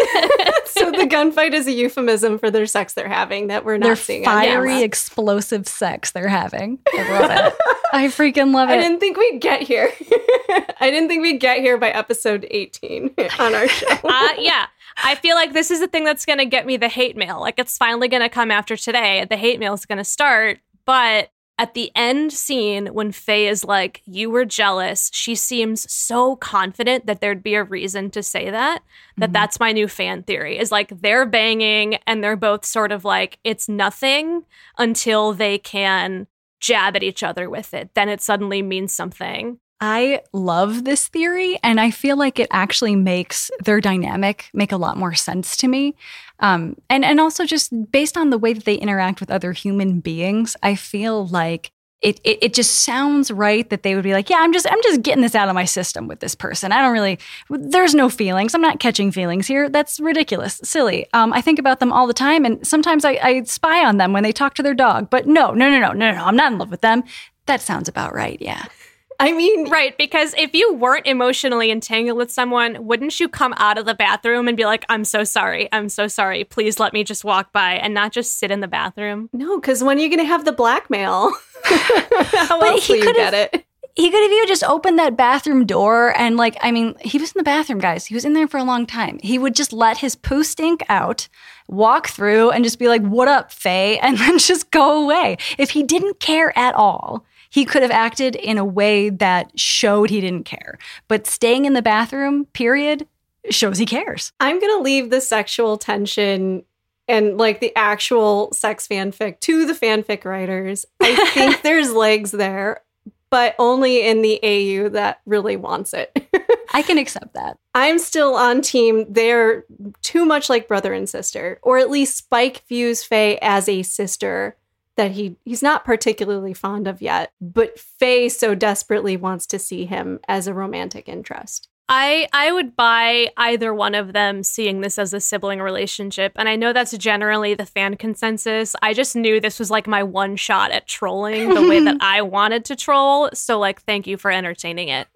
so the gunfight is a euphemism for their sex they're having that we're not Their seeing fiery, explosive sex they're having. I love it. I freaking love it. I didn't think we'd get here. I didn't think we'd get here by episode 18 on our show. uh, yeah. I feel like this is the thing that's going to get me the hate mail. Like it's finally going to come after today. The hate mail is going to start. But at the end scene, when Faye is like, You were jealous, she seems so confident that there'd be a reason to say that. That Mhm. that's my new fan theory is like they're banging and they're both sort of like, It's nothing until they can jab at each other with it. Then it suddenly means something. I love this theory, and I feel like it actually makes their dynamic make a lot more sense to me. Um, and and also just based on the way that they interact with other human beings, I feel like it, it it just sounds right that they would be like, yeah, I'm just I'm just getting this out of my system with this person. I don't really, there's no feelings. I'm not catching feelings here. That's ridiculous, silly. Um, I think about them all the time, and sometimes I, I spy on them when they talk to their dog. But no, no, no, no, no, no. I'm not in love with them. That sounds about right. Yeah. I mean, Right, because if you weren't emotionally entangled with someone, wouldn't you come out of the bathroom and be like, I'm so sorry, I'm so sorry, please let me just walk by and not just sit in the bathroom? no, because when are you going to have the blackmail? How But else he will you get it? He could have even just opened that bathroom door and like i mean he was in the bathroom guys. He was in there for a long time. He would just let his poo stink out walk through and just be like what up faye? and then just go away. If he didn't care at all he could have acted in a way that showed he didn't care. But staying in the bathroom period shows he cares. I'm going to leave the sexual tension and like the actual sex fanfic to the fanfic writers. I think there's legs there, but only in the AU that really wants it. i can accept that I'm still on team. They're too much like brother and sister, or at least Spike views Faye as a sister that he he's not particularly fond of yet, but Faye so desperately wants to see him as a romantic interest. I I would buy either one of them seeing this as a sibling relationship, and I know that's generally the fan consensus. I just knew this was like my one shot at trolling the way that I wanted to troll. So like, thank you for entertaining it.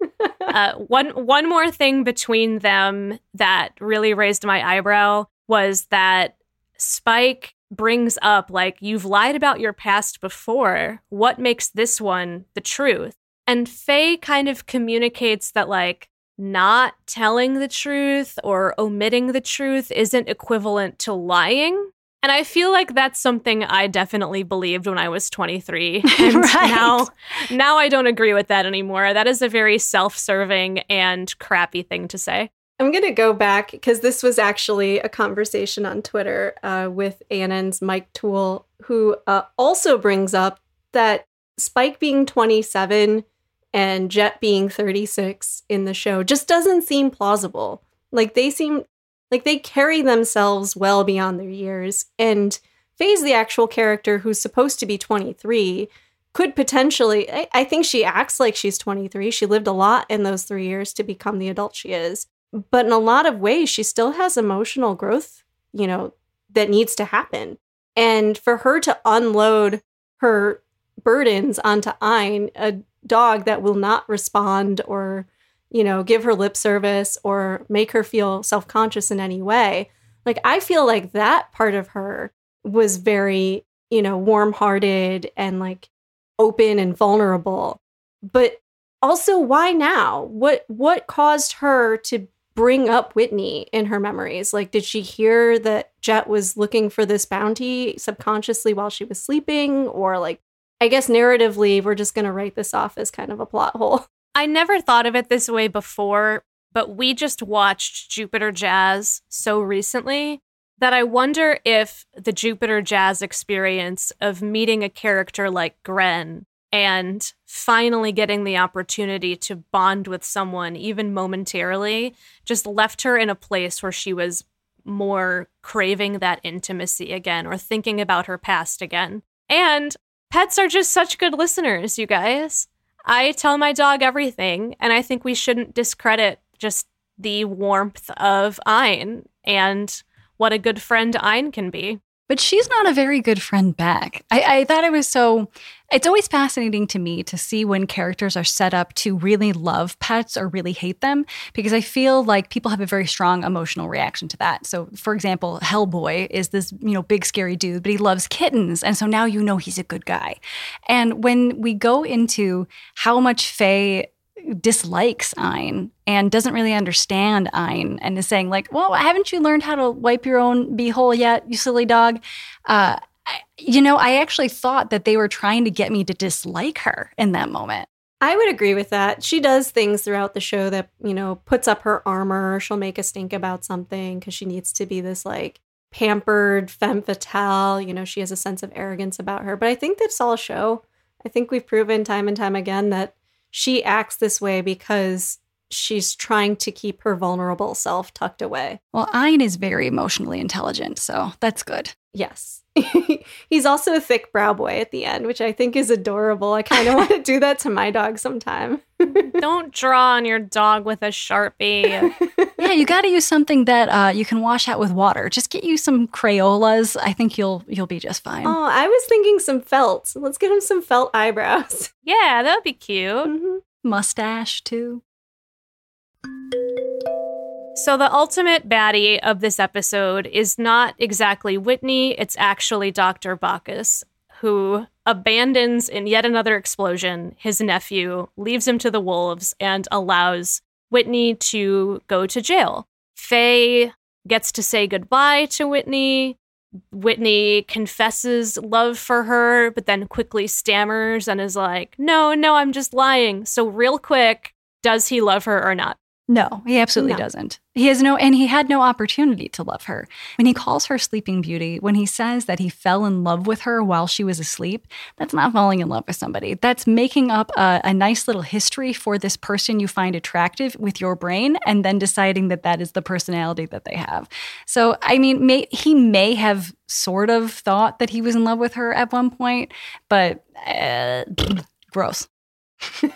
uh, one one more thing between them that really raised my eyebrow was that Spike brings up like you've lied about your past before. What makes this one the truth? And Faye kind of communicates that like not telling the truth or omitting the truth isn't equivalent to lying. And I feel like that's something I definitely believed when I was 23. And Right. now now I don't agree with that anymore. That is a very self-serving and crappy thing to say. I'm going to go back because this was actually a conversation on Twitter uh, with ANN's Mike Toole, who uh, also brings up that Spike being 27 and Jet being 36 in the show just doesn't seem plausible. Like they seem like they carry themselves well beyond their years. And Faye's the actual character who's supposed to be 23 could potentially, I, I think she acts like she's 23. She lived a lot in those three years to become the adult she is but in a lot of ways she still has emotional growth you know that needs to happen and for her to unload her burdens onto Ein, a dog that will not respond or you know give her lip service or make her feel self-conscious in any way. Like i feel like that part of her was very you know warm-hearted and like open and vulnerable. But also why now? What what caused her to bring up whitney in her memories? Like did she hear that jet was looking for this bounty subconsciously while she was sleeping? Or like i guess narratively we're just going to write this off as kind of a plot hole I never thought of it this way before, but we just watched Jupiter Jazz so recently that I wonder if the Jupiter Jazz experience of meeting a character like Gren and finally getting the opportunity to bond with someone, even momentarily, just left her in a place where she was more craving that intimacy again or thinking about her past again. And pets are just such good listeners, you guys. I tell my dog everything, and I think we shouldn't discredit just the warmth of Ein and what a good friend Ein can be. But she's not a very good friend back. I, I thought it was so. It's always fascinating to me to see when characters are set up to really love pets or really hate them, because I feel like people have a very strong emotional reaction to that. So, for example, Hellboy is this you know big scary dude, but he loves kittens, and so now you know he's a good guy. And when we go into how much Faye dislikes Ein and doesn't really understand Ein and is saying like, "Well, haven't you learned how to wipe your own beehole yet, you silly dog?" Uh, I- you know, I actually thought that they were trying to get me to dislike her in that moment. I would agree with that. She does things throughout the show that, you know, puts up her armor. She'll make a stink about something because she needs to be this like pampered femme fatale. You know, she has a sense of arrogance about her. But I think that's all show. I think we've proven time and time again that she acts this way because she's trying to keep her vulnerable self tucked away. Well, Ein is very emotionally intelligent, so that's good. Yes. He's also a thick brow boy at the end, which I think is adorable. I kind of want to do that to my dog sometime. Don't draw on your dog with a sharpie. Yeah, you got to use something that uh, you can wash out with water. Just get you some Crayolas. I think you'll you'll be just fine. Oh, I was thinking some felt. Let's get him some felt eyebrows. yeah, that'd be cute. Mhm. Mustache too. So, the ultimate baddie of this episode is not exactly Whitney, it's actually Dr. Bacchus, who abandons in yet another explosion his nephew, leaves him to the wolves, and allows Whitney to go to jail. Faye gets to say goodbye to Whitney. Whitney confesses love for her, but then quickly stammers and is like, No, no, I'm just lying. So, real quick, does he love her or not? No, he absolutely No. doesn't. He has no, and he had no opportunity to love her. When he calls her Sleeping Beauty, when he says that he fell in love with her while she was asleep, that's not falling in love with somebody. That's making up a, a nice little history for this person you find attractive with your brain and then deciding that that is the personality that they have. So, I mean, may, he may have sort of thought that he was in love with her at one point, but uh, gross.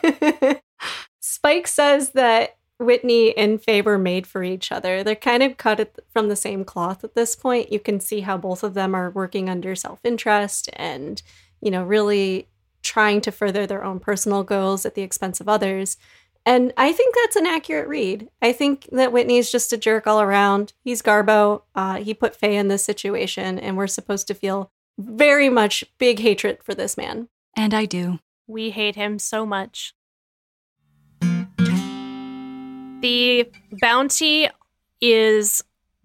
Spike says that Whitney and Faye were made for each other. They're kind of cut from the same cloth at this point. You can see how both of them are working under self interest and, you know, really trying to further their own personal goals at the expense of others. And I think that's an accurate read. I think that Whitney's just a jerk all around. He's Garbo. Uh, he put Faye in this situation, and we're supposed to feel very much big hatred for this man. And I do. We hate him so much. The bounty is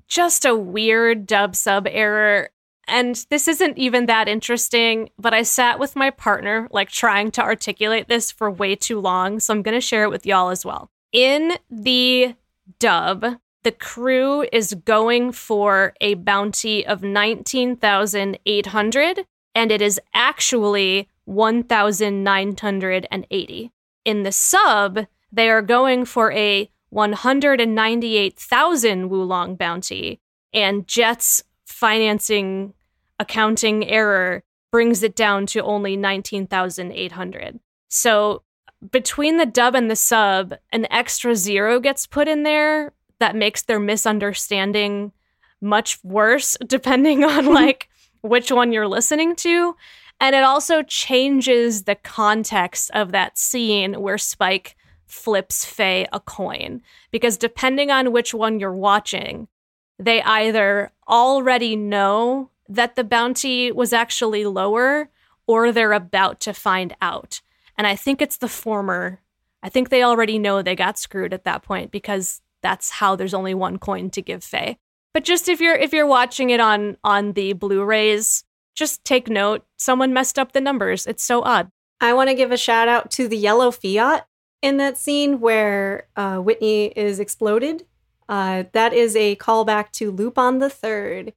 just a weird dub sub error. and this isn't even that interesting, but I sat with my partner, like trying to articulate this for way too long. So I'm going to share it with y'all as well. In the dub, the crew is going for a bounty of 19,800, and it is actually 1,980. In the sub, they are going for a 198,000 Woolong bounty, and Jet's financing accounting error brings it down to only 19,800. So between the dub and the sub, an extra zero gets put in there that makes their misunderstanding much worse depending on like which one you're listening to. And it also changes the context of that scene where Spike flips Faye a coin. Because depending on which one you're watching, they either already know that the bounty was actually lower or they're about to find out. And I think it's the former. I think they already know they got screwed at that point because that's how there's only one coin to give Faye. But just if you're if you're watching it on on the Blu-rays, just take note someone messed up the numbers. It's so odd. I want to give a shout out to the yellow Fiat in that scene where uh, Whitney is exploded. Uh, that is a callback to Lupin the Third.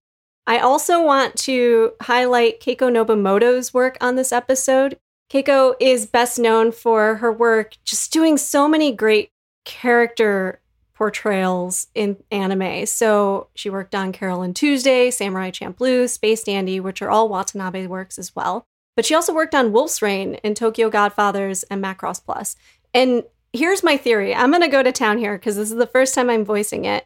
I also want to highlight Keiko Nobumoto's work on this episode. Keiko is best known for her work just doing so many great character portrayals in anime. So she worked on Carole and Tuesday, Samurai Champloo, Space Dandy, which are all Watanabe works as well. But she also worked on Wolf's Rain and Tokyo Godfathers and Macross Plus. And here's my theory. I'm going to go to town here because this is the first time I'm voicing it.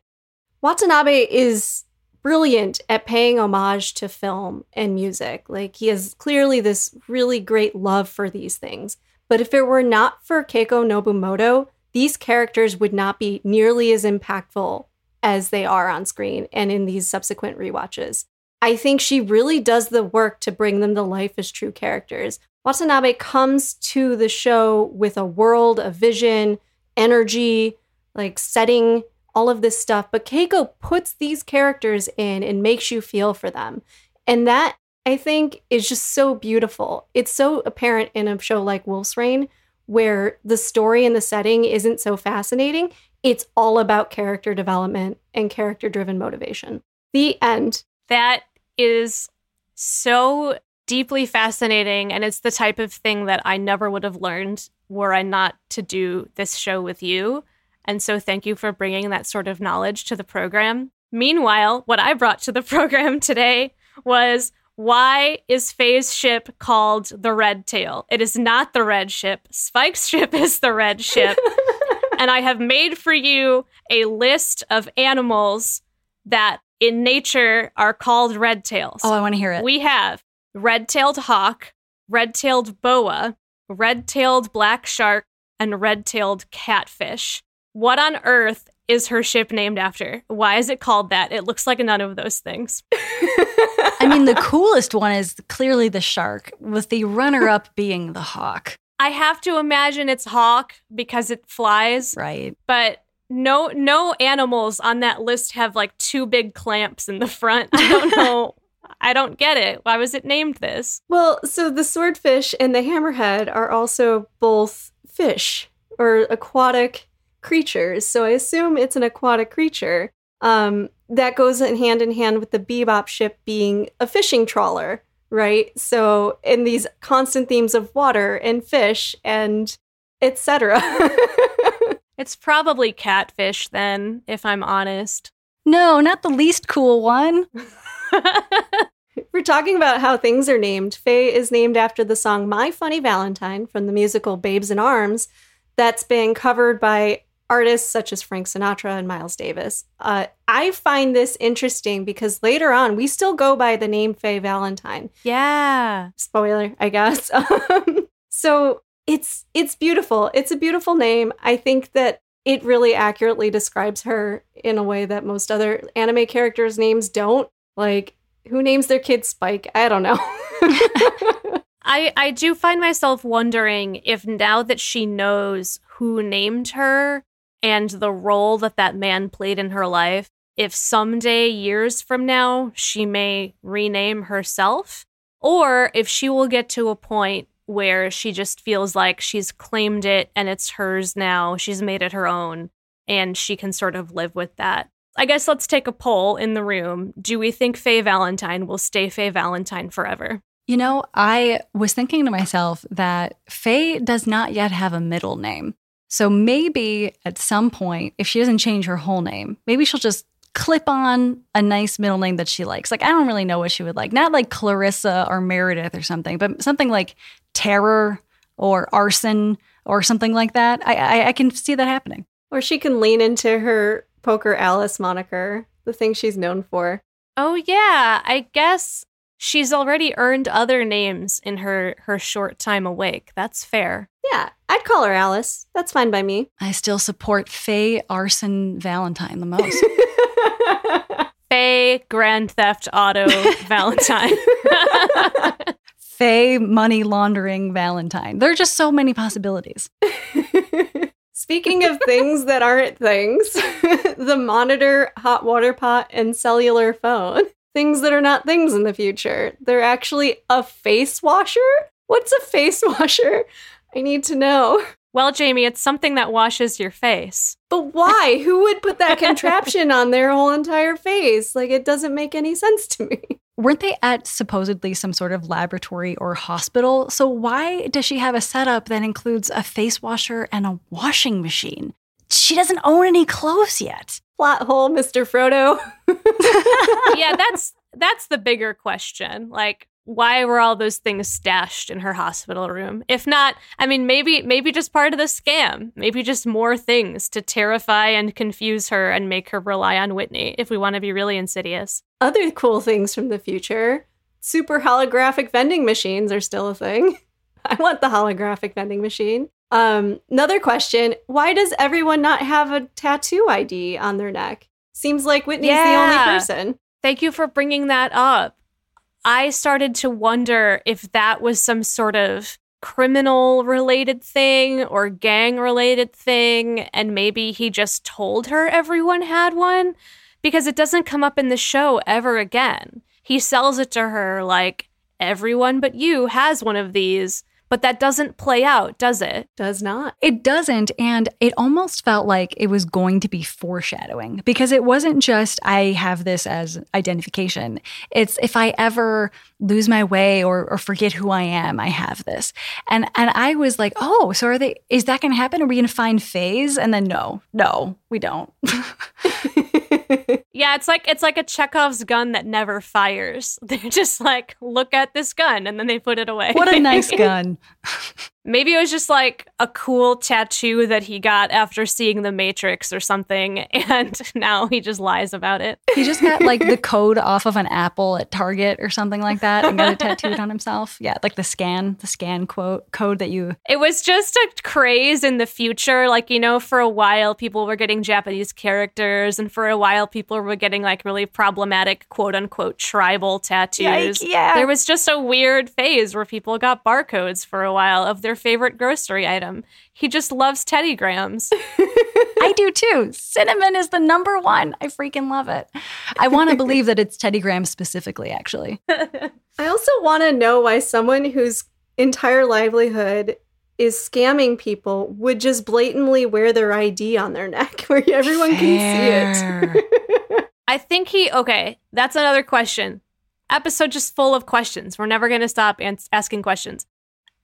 Watanabe is brilliant at paying homage to film and music. Like he has clearly this really great love for these things. But if it were not for Keiko Nobumoto, these characters would not be nearly as impactful as they are on screen and in these subsequent re-watches. I think she really does the work to bring them to life as true characters. Watanabe comes to the show with a world, a vision, energy, like setting, all of this stuff. But Keiko puts these characters in and makes you feel for them. And that, I think, is just so beautiful. It's so apparent in a show like Wolf's Rain, where the story and the setting isn't so fascinating. It's all about character development and character driven motivation. The end. That is so deeply fascinating. And it's the type of thing that I never would have learned were I not to do this show with you. And so thank you for bringing that sort of knowledge to the program. Meanwhile, what I brought to the program today was why is Faye's ship called the Red Tail? It is not the red ship. Spike's ship is the red ship. and I have made for you a list of animals that in nature are called red tails. Oh, I want to hear it. We have red tailed hawk, red tailed boa, red tailed black shark, and red tailed catfish. What on earth is her ship named after? Why is it called that? It looks like none of those things. I mean, the coolest one is clearly the shark, with the runner up being the hawk. I have to imagine it's hawk because it flies. Right. But no no animals on that list have like two big clamps in the front. I don't know I don't get it. Why was it named this? Well, so the swordfish and the hammerhead are also both fish or aquatic creatures. So I assume it's an aquatic creature. Um, that goes in hand in hand with the bebop ship being a fishing trawler, right? So in these constant themes of water and fish and etc. it's probably catfish then, if I'm honest. No, not the least cool one. We're talking about how things are named. Faye is named after the song My Funny Valentine from the musical Babes in Arms, that's been covered by artists such as Frank Sinatra and Miles Davis. Uh, I find this interesting because later on we still go by the name Faye Valentine. Yeah. Spoiler, I guess. Um, so it's it's beautiful. It's a beautiful name. I think that it really accurately describes her in a way that most other anime characters' names don't. Like who names their kid Spike? I don't know. I I do find myself wondering if now that she knows who named her and the role that that man played in her life, if someday, years from now, she may rename herself, or if she will get to a point where she just feels like she's claimed it and it's hers now, she's made it her own, and she can sort of live with that. I guess let's take a poll in the room. Do we think Faye Valentine will stay Faye Valentine forever? You know, I was thinking to myself that Faye does not yet have a middle name. So maybe at some point, if she doesn't change her whole name, maybe she'll just clip on a nice middle name that she likes. Like, I don't really know what she would like. Not like Clarissa or Meredith or something, but something like Terror or Arson or something like that. I, I, I can see that happening. Or she can lean into her Poker Alice moniker, the thing she's known for. Oh, yeah. I guess she's already earned other names in her her short time awake. That's fair. Yeah, I'd call her Alice. That's fine by me. I still support Faye Arson Valentine the most. Faye Grand Theft Auto Valentine. Faye money laundering Valentine. There are just so many possibilities. Speaking of things that aren't things, the monitor, hot water pot, and cellular phone. Things that are not things in the future. They're actually a face washer? What's a face washer? I need to know. Well, Jamie, it's something that washes your face. But why? Who would put that contraption on their whole entire face? Like, it doesn't make any sense to me. Weren't they at supposedly some sort of laboratory or hospital? So, why does she have a setup that includes a face washer and a washing machine? She doesn't own any clothes yet. Plot hole, Mr. Frodo. yeah, that's that's the bigger question. Like, why were all those things stashed in her hospital room? If not, I mean, maybe maybe just part of the scam. Maybe just more things to terrify and confuse her and make her rely on Whitney. If we want to be really insidious. Other cool things from the future: super holographic vending machines are still a thing. I want the holographic vending machine. Um, another question: Why does everyone not have a tattoo ID on their neck? Seems like Whitney's the only person. Thank you for bringing that up. I started to wonder if that was some sort of criminal related thing or gang related thing, and maybe he just told her everyone had one because it doesn't come up in the show ever again. He sells it to her like everyone but you has one of these, but that doesn't play out, does it? Does not. It doesn't. And it almost felt like it was going to be foreshadowing because it wasn't just, I have this as identification. It's if I ever lose my way or, or forget who I am, I have this. And and I was like, oh, so are they, is that going to happen? Are we going to find Faye's? And then no, no, we don't. Yeah, it's like it's like a Chekhov's gun that never fires. They're just like, look at this gun, and then they put it away. what a nice gun. Maybe it was just like a cool tattoo that he got after seeing The Matrix or something, and now he just lies about it. He just got like the code off of an apple at Target or something like that and got it tattooed on himself. Yeah, like the scan, the scan quote code that you It was just a craze in the future. Like, you know, for a while, people were getting Japanese characters, and for a while, people were getting like really problematic, quote unquote, tribal tattoos. Yike, yeah. There was just a weird phase where people got barcodes for a while of their favorite grocery item. He just loves Teddy Grahams. I do too. Cinnamon is the number one. I freaking love it. I want to believe that it's Teddy Graham specifically, actually. I also want to know why someone whose entire livelihood is scamming people would just blatantly wear their ID on their neck where everyone can see it. I think he, okay, that's another question. Episode just full of questions. We're never going to stop ans- asking questions.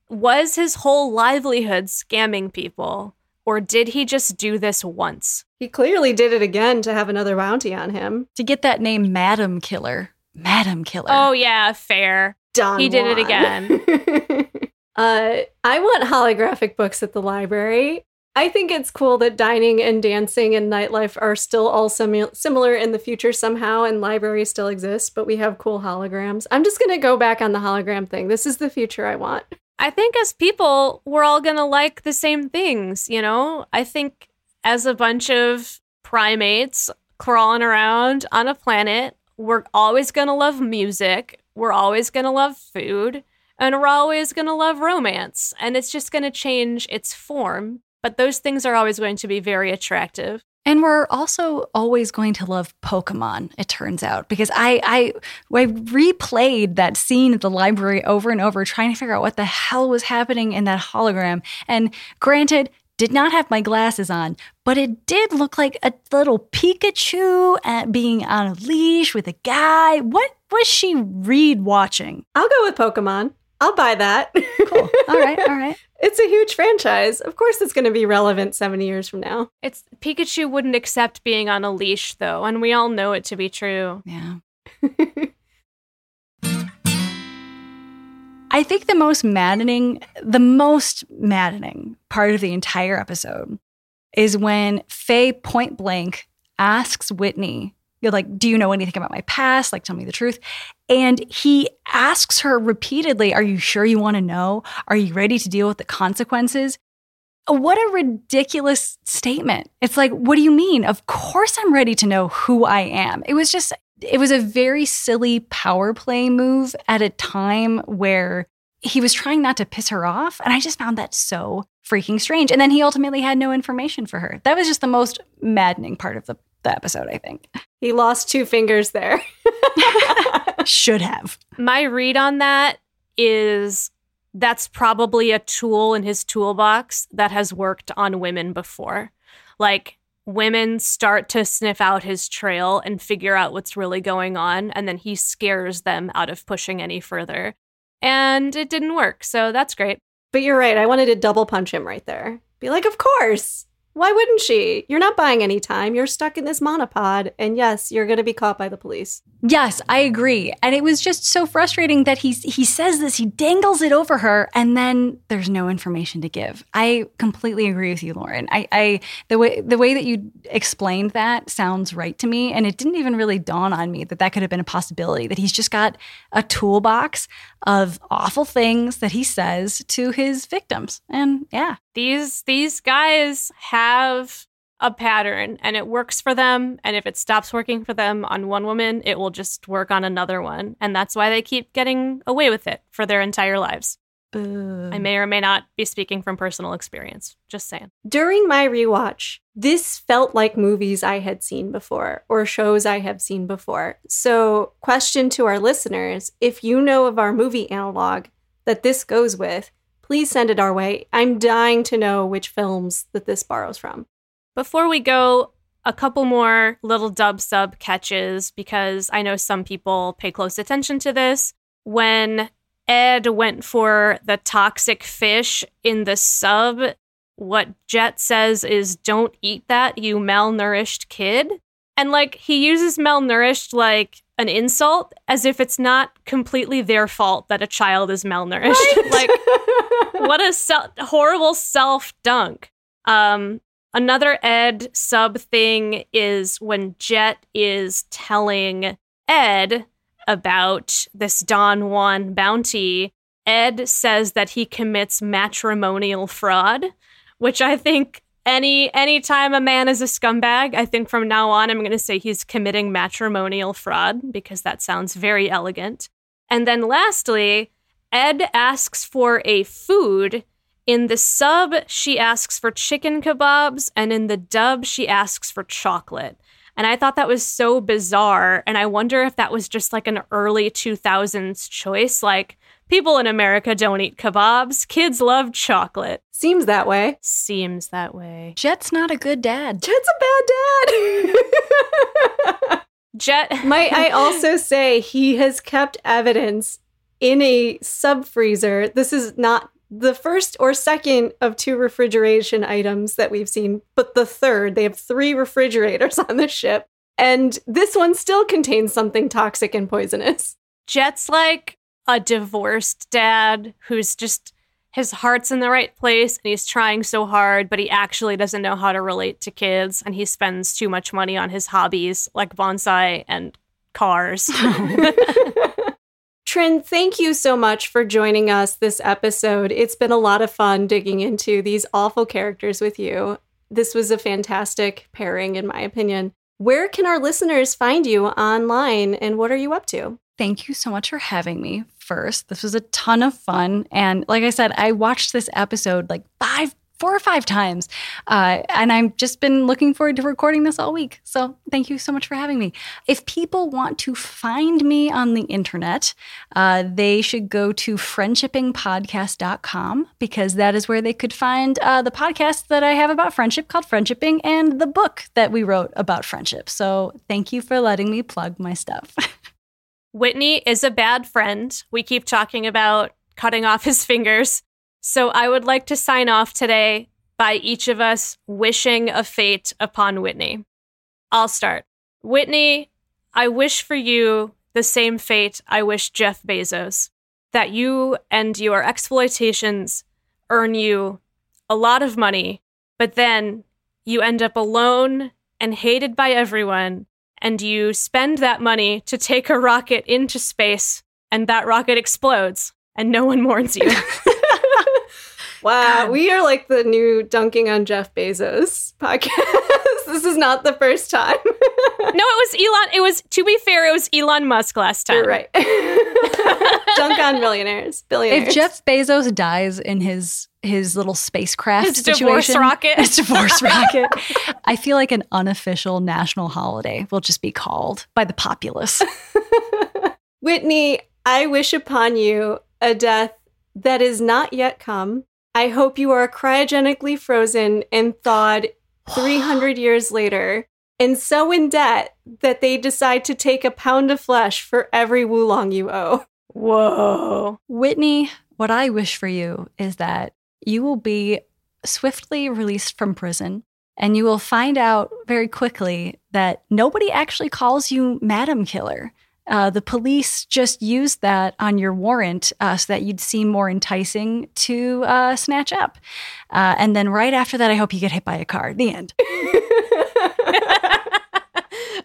Was his whole livelihood scamming people, or did he just do this once? he clearly did it again to have another bounty on him. To get that name, Madam Killer. Madam Killer. Oh, yeah, fair. Don He did it again. uh, I want holographic books at the library. I think it's cool that dining and dancing and nightlife are still all simu- similar in the future somehow, and libraries still exist, but we have cool holograms. I'm just going to go back on the hologram thing. This is the future I want. I think as people, we're all going to like the same things, you know? I think as a bunch of primates crawling around on a planet, we're always going to love music, we're always going to love food, and we're always going to love romance. And it's just going to change its form, but those things are always going to be very attractive. And we're also always going to love Pokemon, it turns out, because I, I I replayed that scene at the library over and over, trying to figure out what the hell was happening in that hologram. And granted, did not have my glasses on, but it did look like a little Pikachu at being on a leash with a guy. What was she read watching? I'll go with Pokemon. I'll buy that. Cool. All right, all right. It's a huge franchise. Of course, it's going to be relevant 70 years from now. It's Pikachu wouldn't accept being on a leash though, and we all know it to be true. Yeah. I think the most maddening, the most maddening part of the entire episode is when Faye point blank asks Whitney, you're like, do you know anything about my past? Like, tell me the truth. And he asks her repeatedly, Are you sure you want to know? Are you ready to deal with the consequences? What a ridiculous statement. It's like, what do you mean? Of course I'm ready to know who I am. It was just, it was a very silly power play move at a time where he was trying not to piss her off. And I just found that so freaking strange. And then he ultimately had no information for her. That was just the most maddening part of the, the episode, I think. He lost two fingers there. Should have. My read on that is that's probably a tool in his toolbox that has worked on women before. Like women start to sniff out his trail and figure out what's really going on, and then he scares them out of pushing any further. And it didn't work, so that's great. But you're right. I wanted to double punch him right there. Be like, of course. Why wouldn't she? You're not buying any time. You're stuck in this monopod. And yes, you're going to be caught by the police. Yes, I agree. And it was just so frustrating that he he says this, he dangles it over her, and then there's no information to give. I completely agree with you, Lauren. I, I the way the way that you explained that sounds right to me, and it didn't even really dawn on me that that could have been a possibility. That he's just got a toolbox of awful things that he says to his victims, and yeah, These these guys have a pattern and it works for them and if it stops working for them on one woman, it will just work on another one. And that's why they keep getting away with it for their entire lives. Boo. I may or may not be speaking from personal experience. Just saying. During my rewatch, this felt like movies I had seen before or shows I have seen before. So, question to our listeners if you know of our movie analog that this goes with, please send it our way. I'm dying to know which films that this borrows from. Before we go, a couple more little dub sub catches because I know some people pay close attention to this. When Ed went for the toxic fish in the sub, what Jet says is, Don't eat that, you malnourished kid. And like, he uses malnourished like an insult as if it's not completely their fault that a child is malnourished. like, what a sel- horrible self dunk. Um, another Ed sub thing is when Jet is telling Ed about this Don Juan bounty. Ed says that he commits matrimonial fraud, which I think any anytime a man is a scumbag, I think from now on I'm going to say he's committing matrimonial fraud because that sounds very elegant. And then lastly, Ed asks for a food. In the sub, she asks for chicken kebabs, and in the dub, she asks for chocolate. And I thought that was so bizarre. And I wonder if that was just like an early 2000s choice. Like, people in America don't eat kebabs, kids love chocolate. Seems that way. Seems that way. Jet's not a good dad. Jet's a bad dad. Jet. Might I also say he has kept evidence in a sub freezer. This is not the first or second of two refrigeration items that we've seen, but the third. They have three refrigerators on the ship. And this one still contains something toxic and poisonous. Jet's like a divorced dad who's just his heart's in the right place and he's trying so hard, but he actually doesn't know how to relate to kids and he spends too much money on his hobbies like bonsai and cars. Trin, thank you so much for joining us this episode. It's been a lot of fun digging into these awful characters with you. This was a fantastic pairing, in my opinion. Where can our listeners find you online and what are you up to? Thank you so much for having me first. This was a ton of fun. And like I said, I watched this episode like five four or five times. Uh, and I've just been looking forward to recording this all week. So thank you so much for having me. If people want to find me on the internet, uh, they should go to friendshippingpodcast.com because that is where they could find uh, the podcast that I have about friendship called Friendshipping and the book that we wrote about friendship. So thank you for letting me plug my stuff. Whitney is a bad friend. We keep talking about cutting off his fingers. So I would like to sign off today by each of us wishing a fate upon Whitney. I'll start. Whitney, I wish for you the same fate I wish Jeff Bezos that you and your exploitations earn you a lot of money, but then you end up alone and hated by everyone, and you spend that money to take a rocket into space, and that rocket explodes, and no one mourns you. Wow, uh, we are like the new dunking on Jeff Bezos podcast. this is not the first time. no, it was Elon. It was to be fair, it was Elon Musk last time. You're right. Dunk on millionaires, billionaires. If Jeff Bezos dies in his his little spacecraft His situation, divorce rocket. his divorce rocket, I feel like an unofficial national holiday will just be called by the populace. Whitney, I wish upon you a death that is not yet come. I hope you are cryogenically frozen and thawed 300 years later and so in debt that they decide to take a pound of flesh for every woolong you owe. Whoa. Whitney, what I wish for you is that you will be swiftly released from prison and you will find out very quickly that nobody actually calls you Madam Killer. Uh, the police just used that on your warrant uh, so that you'd seem more enticing to uh, snatch up. Uh, and then right after that, I hope you get hit by a car. The end.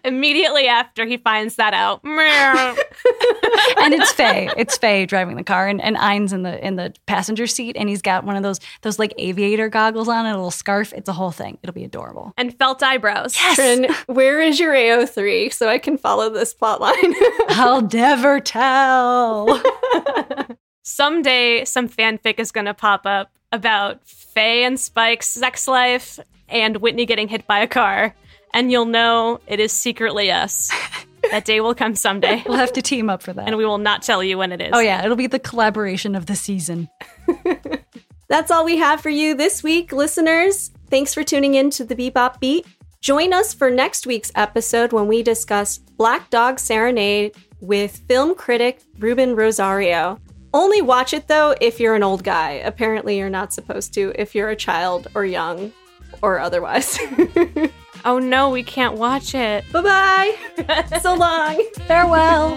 Immediately after he finds that out. and it's Faye. It's Faye driving the car, and, and Ein's in the in the passenger seat, and he's got one of those those like aviator goggles on, and a little scarf. It's a whole thing. It'll be adorable. and felt eyebrows. Trin, where is your AO3 so I can follow this plot line? I'll never tell. Someday, some fanfic is going to pop up about Faye and Spike's sex life and Whitney getting hit by a car. And you'll know it is secretly us. that day will come someday. We'll have to team up for that. And we will not tell you when it is. oh yeah, it'll be the collaboration of the season. That's all we have for you this week, listeners. Thanks for tuning in to the Bebop Beat. Join us for next week's episode when we discuss Black Dog Serenade with film critic Ruben Rosario. Only watch it though if you're an old guy. Apparently, you're not supposed to if you're a child or young or otherwise. Oh no, we can't watch it. bye bye. so long. Farewell.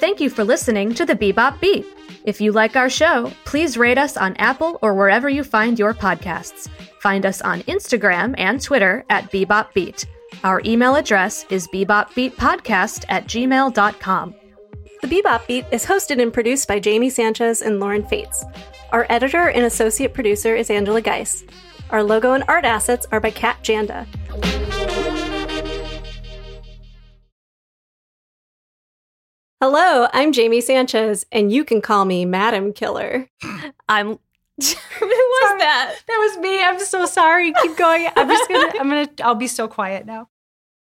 Thank you for listening to the Bebop Beat. If you like our show, please rate us on Apple or wherever you find your podcasts. Find us on Instagram and Twitter at Bebop Beat. Our email address is bebopbeatpodcast at gmail.com. The Bebop Beat is hosted and produced by Jamie Sanchez and Lauren Fates. Our editor and associate producer is Angela Geis. Our logo and art assets are by Kat Janda. Hello, I'm Jamie Sanchez, and you can call me Madam Killer. I'm. Who was that? That was me. I'm so sorry. Keep going. I'm just gonna. I'm gonna. I'll be so quiet now.